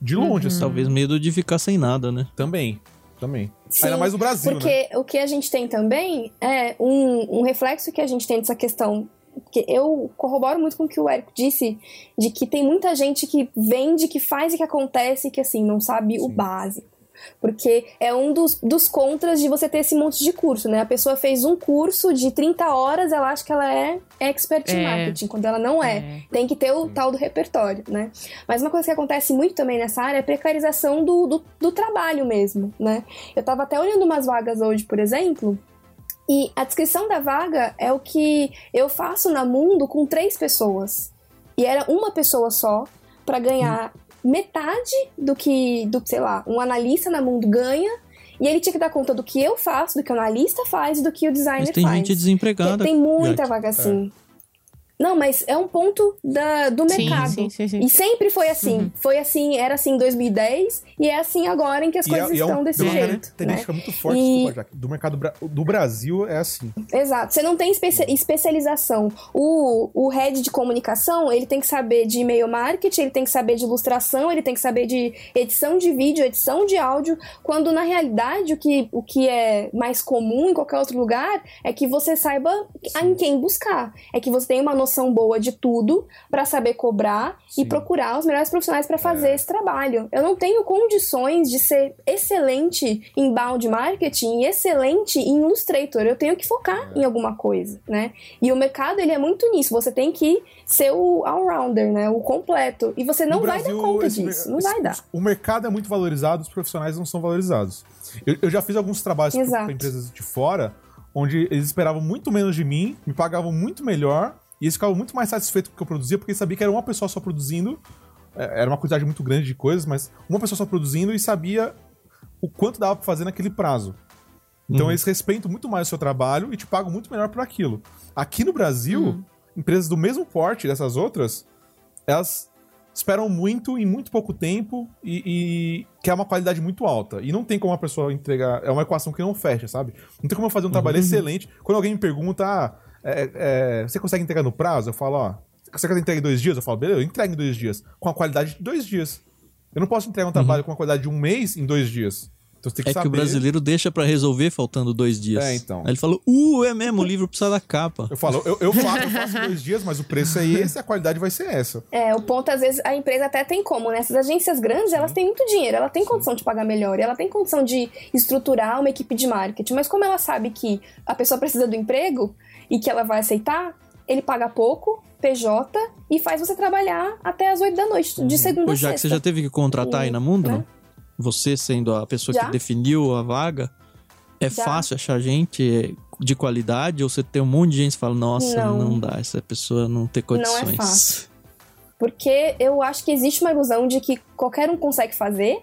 De longe, uhum. assim. Talvez medo de ficar sem nada, né? Também. Também. Sim, Ainda mais no Brasil, porque né? o que a gente tem também é um, um reflexo que a gente tem dessa questão porque eu corroboro muito com o que o Érico disse, de que tem muita gente que vende, que faz e que acontece, que assim, não sabe Sim. o básico. Porque é um dos, dos contras de você ter esse monte de curso, né? A pessoa fez um curso de 30 horas, ela acha que ela é expert em é. marketing, quando ela não é. é. Tem que ter o tal do repertório, né? Mas uma coisa que acontece muito também nessa área é a precarização do, do, do trabalho mesmo, né? Eu tava até olhando umas vagas hoje, por exemplo, e a descrição da vaga é o que eu faço na Mundo com três pessoas. E era uma pessoa só para ganhar metade do que, do sei lá, um analista na Mundo ganha. E ele tinha que dar conta do que eu faço, do que o analista faz, do que o designer Mas tem faz. gente desempregada. Tem muita vaga assim. É. Não, mas é um ponto da, do mercado. Sim, sim, sim, e sempre foi assim. Uhum. Foi assim, era assim em 2010 e é assim agora em que as e coisas é, estão é um, desse jeito. É uma característica né? muito forte e... desculpa, do mercado do Brasil é assim. Exato. Você não tem especia especialização. O, o head de comunicação, ele tem que saber de e-mail marketing, ele tem que saber de ilustração, ele tem que saber de edição de vídeo, edição de áudio, quando na realidade o que, o que é mais comum em qualquer outro lugar é que você saiba em quem buscar. É que você tenha uma noção noção boa de tudo para saber cobrar Sim. e procurar os melhores profissionais para fazer esse trabalho. Eu não tenho condições de ser excelente em bound marketing e excelente em Illustrator. Eu tenho que focar em alguma coisa, né? E o mercado ele é muito nisso. Você tem que ser o all-rounder, né? O completo. E você não No vai Brasil, dar conta esse- disso. Não esse- vai dar. O mercado é muito valorizado, os profissionais não são valorizados. Eu, eu já fiz alguns trabalhos para empresas de fora, onde eles esperavam muito menos de mim, me pagavam muito melhor, e eles ficavam muito mais satisfeitos com o que eu produzia, porque eles sabiam que era uma pessoa só produzindo, é, era uma quantidade muito grande de coisas, mas uma pessoa só produzindo e sabia o quanto dava para fazer naquele prazo. Então eles respeitam muito mais o seu trabalho e te pagam muito melhor por aquilo. Aqui no Brasil, empresas do mesmo porte dessas outras, elas esperam muito em muito pouco tempo e, e quer uma qualidade muito alta. E não tem como uma pessoa entregar. É uma equação que não fecha, sabe? Não tem como eu fazer um trabalho excelente. Quando alguém me pergunta, ah, é- é, você consegue entregar no prazo? Eu falo, ó, você quer entregar em dois dias? Eu falo, beleza, eu entrego em dois dias. Com a qualidade de dois dias. Eu não posso entregar um trabalho com a qualidade de um mês em dois dias. Então você tem que É saber. que o brasileiro deixa pra resolver faltando dois dias. É, então. Aí ele falou, uh, é mesmo, o livro precisa da capa. Eu falo, eu, eu faço, eu faço em dois dias, mas o preço é esse, a qualidade vai ser essa. É, o ponto, às vezes, a empresa até tem como, né? Essas agências grandes, elas têm muito dinheiro, ela tem condição de pagar melhor, ela tem condição de estruturar uma equipe de marketing, mas como ela sabe que a pessoa precisa do emprego e que ela vai aceitar, ele paga pouco, PJ, e faz você trabalhar até as 8 da noite, de segunda Ô, a já que você já teve que contratar aí na Mundo, Né? não? Você sendo a pessoa Já. que definiu a vaga, é Já. fácil achar gente de qualidade ou você tem um monte de gente que fala, nossa, não, Não. dá, essa pessoa não tem Não é condições. fácil. Porque eu acho que existe uma ilusão de que qualquer um consegue fazer,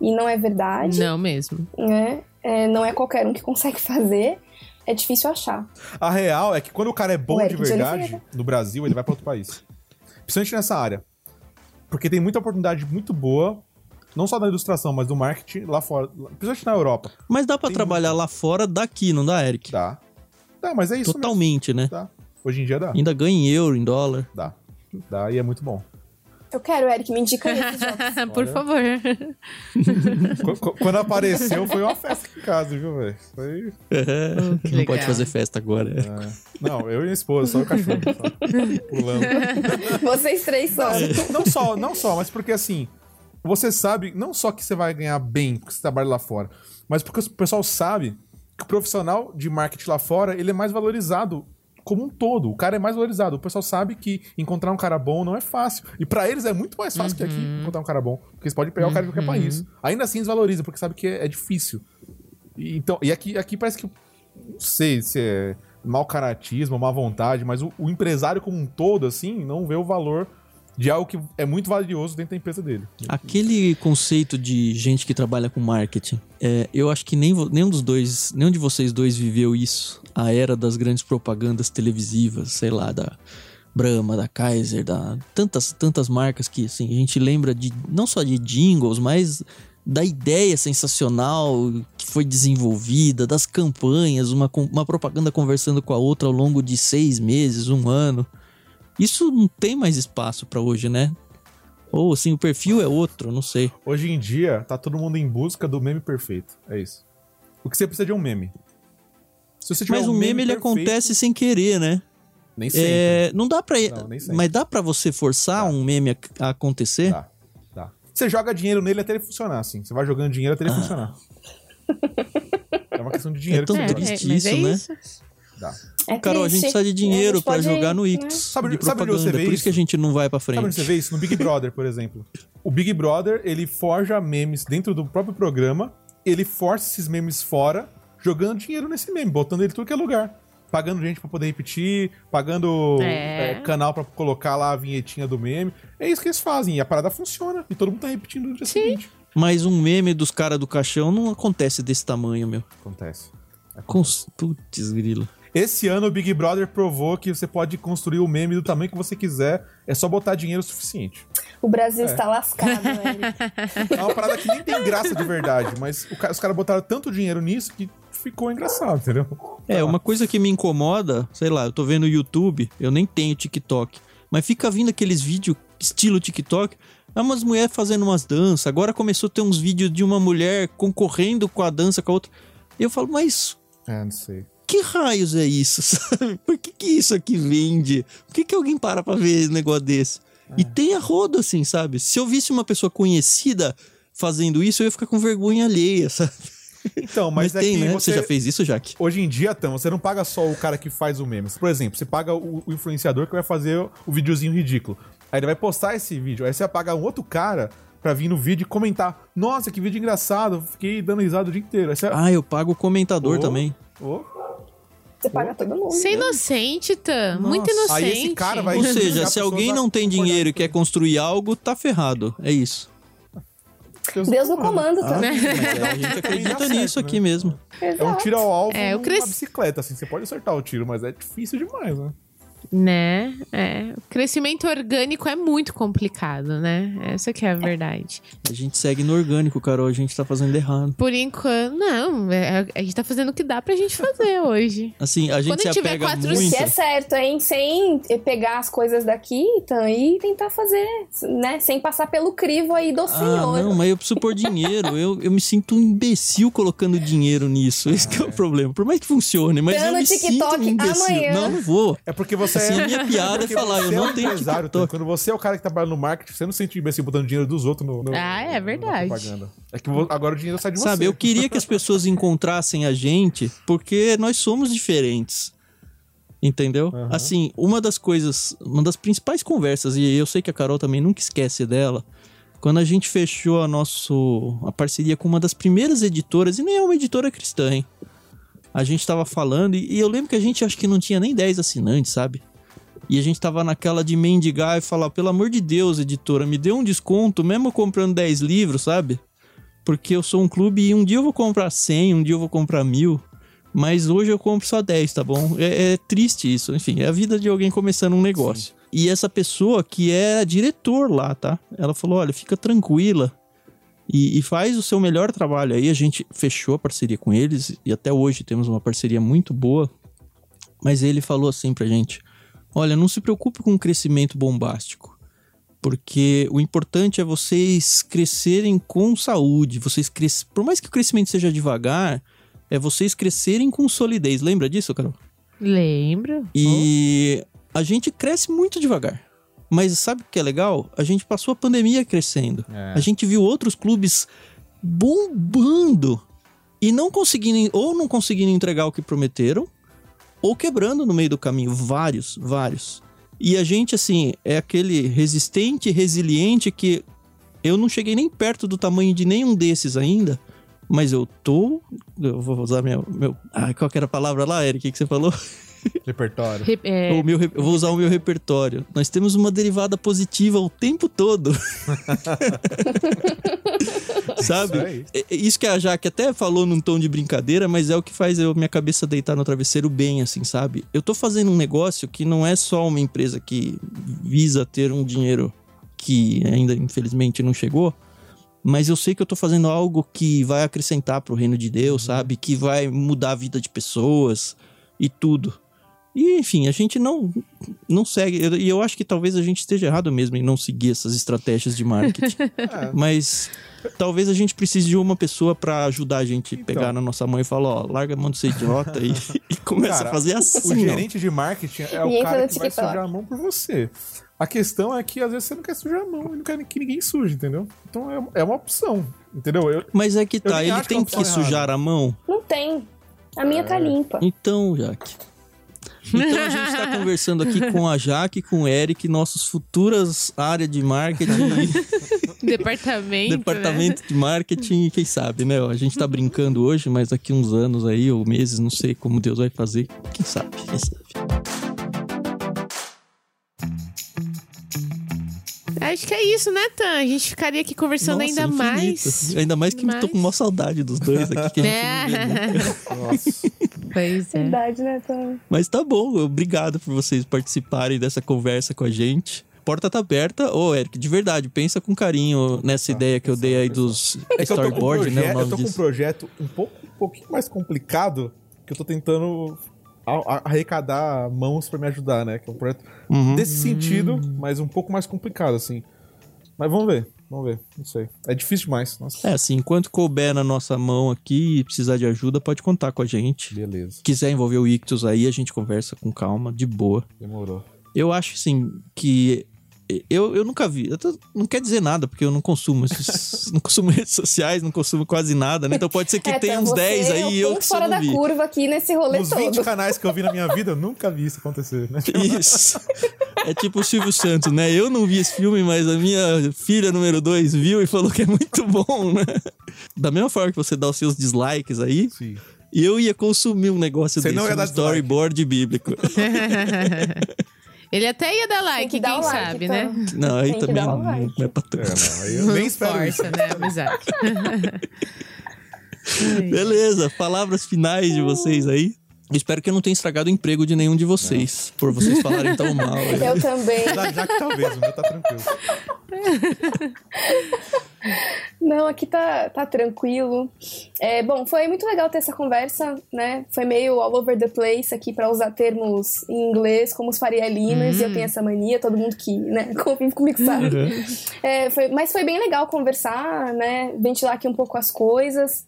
e não é verdade. Não mesmo. né? É, não é qualquer um que consegue fazer. É difícil achar. A real é que quando o cara é bom de Eric de verdade, no Brasil, ele vai pra outro país. Principalmente nessa área. Porque tem muita oportunidade muito boa, não só da ilustração, mas do marketing lá fora. Principalmente na Europa. Mas dá pra Tem trabalhar lá fora daqui, não dá, Eric? Dá. Dá, mas é isso mesmo. Totalmente, né? Dá. Hoje em dia dá. Ainda ganha em euro, em dólar. Dá. Dá e é muito bom. Eu quero, Eric, me indica esses jogos. Por favor. Qu- qu- Quando apareceu, foi uma festa em casa, viu, velho? Foi. Oh, não pode legal. fazer festa agora. é. Não, eu e a esposa, só o cachorro. Só. Pulando. Vocês três só. Não só, não só, mas porque assim, você sabe, não só que você vai ganhar bem porque você trabalha lá fora, mas porque o pessoal sabe que o profissional de marketing lá fora, ele é mais valorizado como um todo. O cara é mais valorizado. O pessoal sabe que encontrar um cara bom não é fácil. E pra eles é muito mais fácil que aqui encontrar um cara bom. Porque eles podem pegar o cara de qualquer país. Ainda assim eles valorizam, porque sabe que é, é difícil. E, então, e aqui, aqui parece que. Não sei se é mau caratismo, má vontade, mas o, o empresário como um todo, assim, não vê o valor de algo que é muito valioso dentro da empresa dele. Aquele conceito de gente que trabalha com marketing, é, eu acho que nem, nenhum dos dois, nenhum de vocês dois viveu isso. A era das grandes propagandas televisivas, sei lá, da Brahma, da Kaiser, da tantas tantas marcas que assim, a gente lembra de não só de jingles, mas da ideia sensacional que foi desenvolvida, das campanhas, uma, uma propaganda conversando com a outra ao longo de seis meses, um ano. Isso não tem mais espaço pra hoje, né? Ou assim, o perfil é outro, não sei. Hoje em dia, tá todo mundo em busca do meme perfeito. É isso. O que você precisa de um meme. Se você tiver Mas um o meme, ele perfeito, acontece sem querer, né? Nem sempre. É, não dá pra. Não, nem sempre. mas dá pra você forçar um meme a, a acontecer? Dá, dá. Você joga dinheiro nele até ele funcionar, assim. Você vai jogando dinheiro até ele funcionar. É uma questão de dinheiro É tão que É, você triste. joga. mas é isso, né? Isso. Dá. É Carol, a gente precisa de dinheiro pode, jogar no né? Ictus Sabe- de sabe onde você propaganda. vê Por isso que a isso? gente não vai pra frente. Sabe onde você vê isso? No Big Brother, por exemplo. O Big Brother, ele forja memes dentro do próprio programa, ele força esses memes fora, jogando dinheiro nesse meme, botando ele em tudo que é lugar. Pagando gente pra poder repetir, pagando É. é, canal pra colocar lá a vinhetinha do meme. É isso que eles fazem. E a parada funciona. E todo mundo tá repetindo no dia seguinte. Mas um meme dos caras do caixão não acontece desse tamanho, meu. Acontece. Com... Putz, grilo. Esse ano o Big Brother provou que você pode construir o meme do tamanho que você quiser. É só botar dinheiro suficiente. O Brasil É. está lascado, Eric. É uma parada que nem tem graça de verdade, mas o ca- os caras botaram tanto dinheiro nisso que ficou engraçado, entendeu? É, uma coisa que me incomoda, sei lá, eu tô vendo o YouTube, eu nem tenho TikTok, mas fica vindo aqueles vídeos estilo TikTok, é umas mulheres fazendo umas danças, agora começou a ter uns vídeos de uma mulher concorrendo com a dança com a outra. Eu falo, mas É, não sei. Que raios é isso, sabe? Por que, que isso aqui vende? Por que, que alguém para pra ver um negócio desse? E tem a rodo, assim, sabe? Se eu visse uma pessoa conhecida fazendo isso, eu ia ficar com vergonha alheia, sabe? Então, mas, Mas, é tem, né? você... Você já fez isso, Jaque? Hoje em dia, então, você não paga só o cara que faz o meme. Por exemplo, você paga o, o influenciador que vai fazer o videozinho ridículo. Aí ele vai postar esse vídeo. Aí você vai pagar um outro cara pra vir no vídeo e comentar. Nossa, que vídeo engraçado. Fiquei dando risada o dia inteiro. Aí você... Ah, eu pago o comentador Oh. também. Ô, Você paga todo mundo. Você é inocente, Tan. Muito Nossa. inocente. Aí esse cara vai- Ou seja, se alguém não tem dinheiro e quer construir algo, tá ferrado. É isso. Deus no comando, tá? Ah, a gente acredita nisso né? aqui mesmo. É um tiro ao alvo É, cresci- bicicleta, assim. Você pode acertar o tiro, mas é difícil demais, né? Né? É. O crescimento orgânico é muito complicado, né? Essa que é a verdade. A gente segue no orgânico, Carol. A gente tá fazendo errado. Por enquanto, não. é- A gente tá fazendo o que dá pra gente fazer hoje. Assim, a gente Quando se tiver apega quatro- muito. Que é certo, hein? Sem pegar as coisas daqui, então, e tentar fazer, né? Sem passar pelo crivo aí do Ah, Senhor. não, mas eu preciso pôr dinheiro. Eu, eu me sinto um imbecil colocando dinheiro nisso. Esse que é o problema. Por mais que funcione, mas Dando eu me TikTok sinto um imbecil. amanhã. Não, não vou. É porque você Assim, é... a minha piada é falar, eu é não tenho empresário, TikTok. Quando você é o cara que trabalha no marketing, você não se sente imbecil botando dinheiro dos outros no, no- Ah, é na verdade. propaganda. É que agora o dinheiro sai de Sabe, você. eu queria que as pessoas encontrassem a gente porque nós somos diferentes. Entendeu? Aham. Assim, uma das coisas, uma das principais conversas, e eu sei que a Carol também nunca esquece dela, quando a gente fechou a nosso a parceria com uma das primeiras editoras, e nem é uma editora cristã, hein? A gente tava falando, e, e eu lembro que a gente acho que não tinha nem 10 assinantes, sabe? E a gente tava naquela de mendigar e falar, pelo amor de Deus, editora, me dê um desconto, mesmo comprando 10 livros, sabe? Porque eu sou um clube e um dia eu vou comprar 100, um dia eu vou comprar mil. Mas hoje eu compro só 10, tá bom? É, é triste isso. Enfim, é a vida de alguém começando um negócio. E essa pessoa que é diretor lá, tá? Ela falou: olha, fica tranquila e, e faz o seu melhor trabalho. Aí a gente fechou a parceria com eles e até hoje temos uma parceria muito boa. Mas ele falou assim pra gente: olha, não se preocupe com um crescimento bombástico. Porque o importante é vocês crescerem com saúde. Vocês cres... Por mais que o crescimento seja devagar, é vocês crescerem com solidez. Lembra disso, Carol? Lembro. E a gente cresce muito devagar. Mas sabe o que é legal? A gente passou a pandemia crescendo. É. A gente viu outros clubes bombando e não conseguindo, ou não conseguindo entregar o que prometeram, ou quebrando no meio do caminho. Vários, vários. E a gente, assim, é aquele resistente, resiliente que eu não cheguei nem perto do tamanho de nenhum desses ainda. Mas eu tô. Eu vou usar meu. meu ah, qual que era a palavra lá, Eric? Que você falou? Repertório. Re- é, O meu, re- eu vou usar o meu repertório. Nós temos uma derivada positiva o tempo todo. Sabe? Isso. É- é Isso que a Jaque até falou num tom de brincadeira, mas é o que faz eu, minha cabeça deitar no travesseiro bem, assim, sabe? Eu tô fazendo um negócio que não é só uma empresa que visa ter um dinheiro que ainda infelizmente não chegou, mas eu sei que eu tô fazendo algo que vai acrescentar pro reino de Deus, sabe? Que vai mudar a vida de pessoas e tudo. E enfim, a gente não não segue, eu- e eu acho que talvez a gente esteja errado mesmo em não seguir essas estratégias de marketing. É. Mas talvez a gente precise de uma pessoa pra ajudar a gente a Então. pegar na nossa mão e falar, ó, larga a mão de ser idiota e, e começa Cara, a fazer O assim. ó. gerente de marketing é o E cara que vai sujar a mão por você. A questão é que às vezes você não quer sujar a mão e não quer que ninguém suje, entendeu? Então é, é uma opção, entendeu? Eu, Mas é que Eu tá, ele que é tem uma que opção sujar a mão. Não tem. A minha tá limpa. Então, Jaque. Então a gente tá conversando aqui com a Jaque, com o Eric, nossos futuras áreas de marketing, departamento. departamento de marketing, quem sabe, né? A gente tá brincando hoje, mas daqui uns anos aí, ou meses, não sei como Deus vai fazer. Quem sabe, quem sabe. Acho que é isso, né, Tan? A gente ficaria aqui conversando Nossa, ainda infinito. mais. Ainda mais que mais. tô com uma saudade dos dois aqui. É. nossa. Pois é. Verdade, né, Tom? Mas tá bom, obrigado por vocês participarem dessa conversa com a gente. Porta tá aberta. Ô, Eric, de verdade, pensa com carinho nessa ideia que eu dei aí dos É que eu tô com um storyboard, né? O projeto- nome eu tô com um projeto um, pouco, um pouquinho mais complicado que eu tô tentando arrecadar mãos pra me ajudar, né? Que é um projeto Uhum. desse sentido, mas um pouco mais complicado, assim. Mas vamos ver. Vamos ver, não sei. É difícil demais. Nossa. É, assim, enquanto couber na nossa mão aqui e precisar de ajuda, pode contar com a gente. Beleza. Se quiser envolver o Ictus aí, a gente conversa com calma, de boa. Demorou. Eu acho, assim, que. Eu, eu nunca vi. Eu tô- não quer dizer nada, porque eu não consumo. esses- não consumo redes sociais, não consumo quase nada, né? Então pode ser que É, tenha então uns você 10 é aí e eu que só fora da vi. curva aqui nesse rolê Nos todo. 20 canais que eu vi na minha vida, eu nunca vi isso acontecer, né? Isso. É tipo o Silvio Santos, né? Eu não vi esse filme, mas a minha filha número 2 viu e falou que é muito bom, né? Da mesma forma que você dá os seus dislikes aí, Sim. eu ia consumir um negócio Você desse, não ia um dar dislike. storyboard bíblico. Ele até ia dar like, que quem like, sabe, então. né? Não, aí Tem também não, um like. não é pra É, tanto. não, aí eu nem espero isso. Né? Amizade. Beleza, palavras finais de vocês aí. Espero que eu não tenha estragado o emprego de nenhum de vocês, por vocês falarem tão mal. aí. Eu também. Já, já que talvez, o meu tá tranquilo. Não, aqui tá, tá tranquilo. É, bom, foi muito legal ter essa conversa, né? Foi meio all over the place aqui para usar termos em inglês, como os Faria Limers, e eu tenho essa mania, todo mundo que né, convive comigo sabe. Uhum. É, foi- mas foi bem legal conversar, né? Ventilar aqui um pouco as coisas.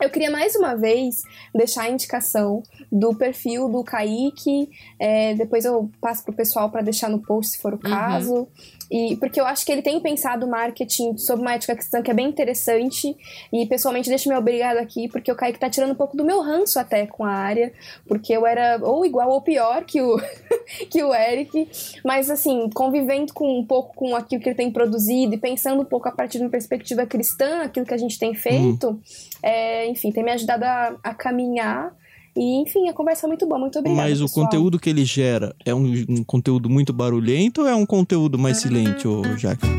Eu queria mais uma vez deixar a indicação do perfil do Kaique. é, depois eu passo pro pessoal para deixar no post se for o caso. E porque eu acho que ele tem pensado marketing sobre uma ética cristã que é bem interessante. E pessoalmente deixo meu obrigado aqui, porque o Kaique tá tirando um pouco do meu ranço até com a área. Porque eu era ou igual ou pior que o, que o Eric. Mas assim, convivendo com um pouco com aquilo que ele tem produzido e pensando um pouco a partir de uma perspectiva cristã, aquilo que a gente tem feito, é, enfim, tem me ajudado a, a caminhar. E, enfim, a conversa é muito boa. Muito obrigada. Mas o pessoal. conteúdo que ele gera é um, um conteúdo muito barulhento ou é um conteúdo mais silente, ô Jaque?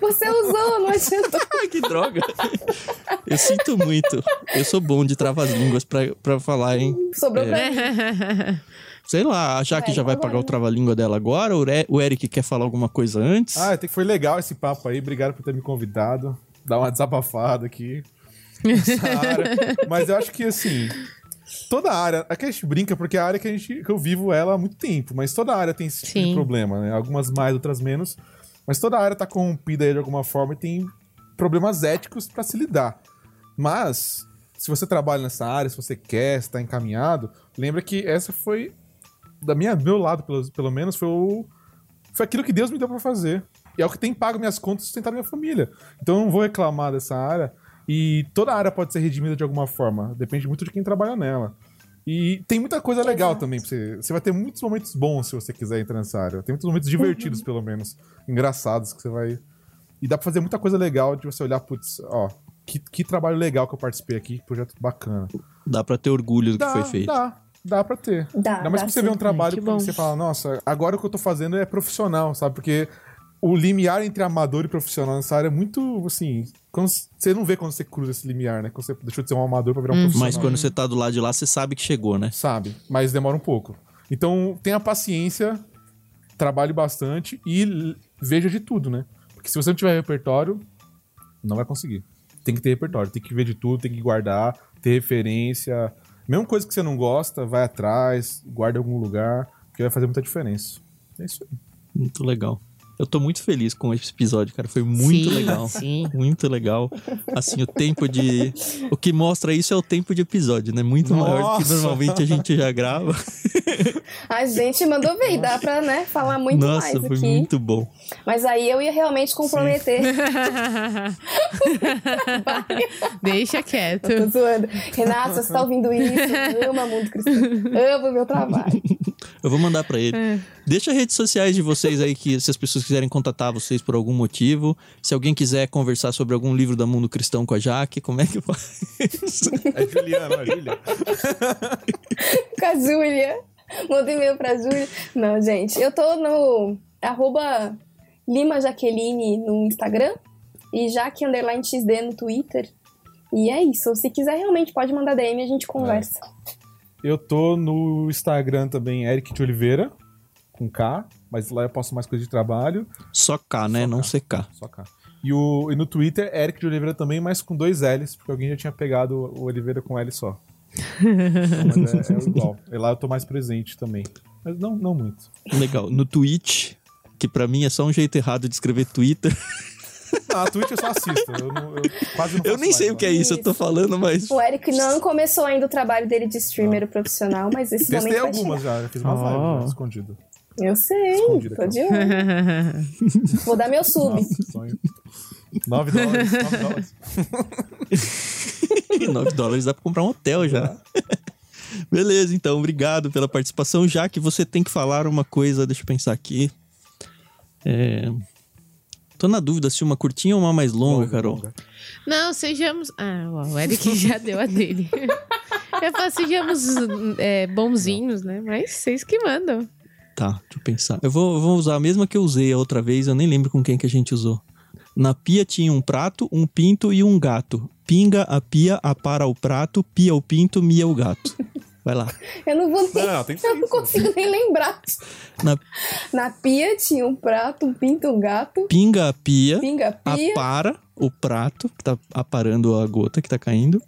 Você usou, não adiantou. Ai, que droga! Eu sinto muito. Eu sou bom de trava-línguas pra, pra falar, hein? Sobrou É. pra mim. Sei lá, a Jaque Vai, já vai vai. pagar o trava-língua dela agora? O Eric quer falar alguma coisa antes? Ah, até que foi legal esse papo aí. Obrigado por ter me convidado. Dar uma desabafada aqui. Nessa área. Mas eu acho que, assim, toda área... Aqui a gente brinca porque é a área que, a gente, que eu vivo ela há muito tempo. Mas toda área tem esse tipo de problema, né? Algumas mais, outras menos. Mas toda área tá corrompida aí de alguma forma e tem problemas éticos pra se lidar. Mas, se você trabalha nessa área, se você quer, se tá encaminhado, lembra que essa foi... Da minha, do meu lado, pelo, pelo menos, foi o foi aquilo que Deus me deu pra fazer. E é o que tem pago minhas contas e sustentado minha família. Então eu não vou reclamar dessa área. E toda área pode ser redimida de alguma forma. Depende muito de quem trabalha nela. E tem muita coisa legal Exato. também pra você. Você vai ter muitos momentos bons se você quiser entrar nessa área. Tem muitos momentos divertidos, pelo menos. Engraçados que você vai. E dá pra fazer muita coisa legal de você olhar, putz, ó, que, que trabalho legal que eu participei aqui, que projeto bacana. Dá pra ter orgulho do Dá, que foi feito. dá, dá pra ter. Dá, Ainda mais dá que você vê um trabalho que você fala, nossa, agora o que eu tô fazendo é profissional, sabe? Porque o limiar entre amador e profissional nessa área é muito, assim... Quando, você não vê quando você cruza esse limiar, né? Quando você deixou de ser um amador pra virar um profissional. Mas quando você tá do lado de lá, você sabe que chegou, né? Sabe, mas demora um pouco. Então, tenha paciência, trabalhe bastante e veja de tudo, né? Porque se você não tiver repertório, não vai conseguir. Tem que ter repertório, tem que ver de tudo, tem que guardar, ter referência. Mesmo coisa que você não gosta, vai atrás, guarda em algum lugar, que vai fazer muita diferença. É isso aí. Muito legal. Eu tô muito feliz com esse episódio, cara. Foi muito Sim, legal. sim. Muito legal. Assim, o tempo de. O que mostra isso é o tempo de episódio, né? Muito maior do que Nossa! normalmente a gente já grava. A gente mandou ver, e dá pra, né, falar muito Nossa, mais foi aqui. muito bom. Mas aí eu ia realmente comprometer. Deixa quieto. Tô zoando. Renato, você tá ouvindo isso? Ama mundo cristão. Amo meu trabalho. Eu vou mandar pra ele. É. Deixa as redes sociais de vocês aí, que se as pessoas quiserem contatar vocês por algum motivo. Se alguém quiser conversar sobre algum livro da Mundo Cristão com a Jaque, como é que faz? É Juliana, olha, Júlia. Com a Júlia. Manda e-mail pra Júlia. Não, gente. Eu tô no arroba Lima Jaqueline no Instagram e Jaque Underline XD no Twitter. E é isso. Se quiser, realmente pode mandar DM e a gente conversa. Eu tô no Instagram também, Eric de Oliveira, com K, mas lá eu posto mais coisa de trabalho. Só K, né? Só Não K. CK. Só cá. E, o, e no Twitter, Eric de Oliveira também, mas com dois L's, porque alguém já tinha pegado o Oliveira com L só. Então, mas é, é igual. E lá eu tô mais presente também. Mas não, não muito. Legal. No Twitch, que pra mim é só um jeito errado de escrever Twitter. Ah, a Twitch eu só assisto. Eu, não, eu quase não Eu nem sei o que é lá. isso, eu tô falando, mas. O Eric não começou ainda o trabalho dele de streamer profissional, mas esse Testei momento vai algumas já, já fiz umas Oh. lives já, escondido. Eu sei, Escondido tô de olho. Vou dar meu sub. Nossa, sonho. 9 dólares, 9 dólares. 9 dólares dá pra comprar um hotel já. Beleza, então, obrigado pela participação. Já que você tem que falar uma coisa, deixa eu pensar aqui. É... Tô na dúvida se uma curtinha ou uma mais longa, Longa, Carol. longa. Não, sejamos. Ah, o Eric já deu a dele. Eu falar, sejamos é, bonzinhos, né? Mas vocês que mandam. Tá, deixa eu pensar. Eu vou, eu vou usar a mesma que eu usei a outra vez, eu nem lembro com quem que a gente usou. Na pia tinha um prato, um pinto e um gato. Pinga a pia, apara o prato, pia o pinto, mia o gato. Vai lá. Eu não vou nem. Não, eu não consigo nem lembrar. Na Na pia tinha um prato, um pinto, um gato. pinga a pia, Pinga pia. apara o prato, que tá aparando a gota que tá caindo.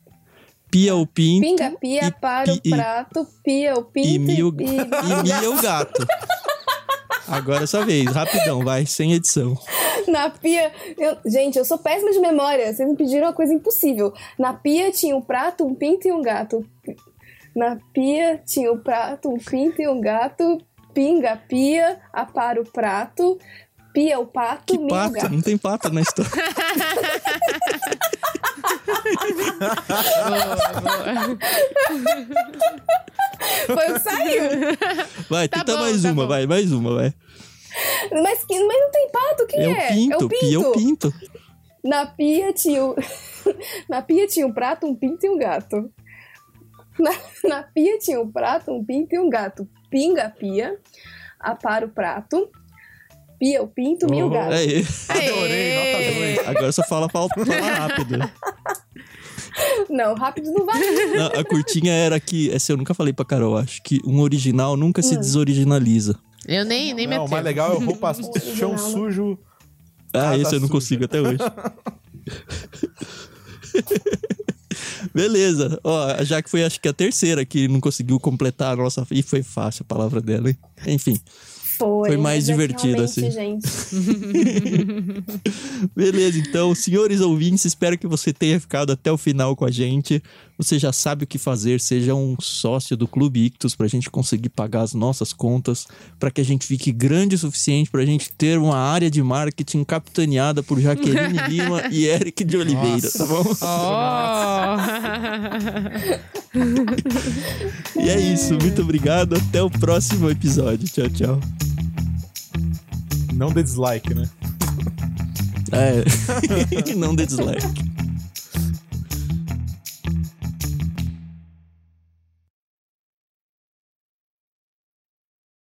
Pia o pinto Pinga pia, e para o prato, pia o pinto e mia o, e- e mia o gato. Agora é sua vez, rapidão, vai, sem edição. Na pia. eu- gente, eu sou péssima de memória. Vocês me pediram uma coisa impossível. Na pia tinha um prato, um pinto e um gato. Na pia tinha um prato, um pinto e um gato. Pinga a pia, apara o prato. Pia o pato, Que o pato? gato. Não tem pato na história. Foi o que saiu. Vai, Tá tenta bom, mais tá uma, bom. vai, mais uma, vai. Mas, que- mas não tem pato, quem É é? o pinto, é o pinto. o pinto. Na pia tinha. Na pia tinha um prato, um pinto e um gato. Na, na pia tinha um prato, um pinto e um gato. Pinga a pia, apara o prato, pia o pinto, mia o Oh. gato. Aí. Adorei, nota dois. Agora só fala, fala, fala rápido. Não, rápido não vai. Não, a curtinha era que, essa eu nunca falei pra Carol, acho que um original nunca Hum. se desoriginaliza. Eu nem, nem me Não, o mais legal é o roupa chão sujo. Ah, esse eu não sujo. consigo até hoje. Beleza. Ó, já que foi acho que a terceira que não conseguiu completar a nossa. E foi fácil a palavra dela, hein? Enfim. Foi, Foi mais é divertido, assim. gente. Beleza, então, senhores ouvintes, espero que você tenha ficado até o final com a gente. Você já sabe o que fazer, seja um sócio do Clube Ictus pra gente conseguir pagar as nossas contas, para que a gente fique grande o suficiente pra gente ter uma área de marketing capitaneada por Jaqueline Lima e Eric de Oliveira, Nossa. tá bom? Oh! E é isso, muito obrigado, até o próximo episódio. Tchau, tchau. Não dê dislike, né? É, não dê dislike.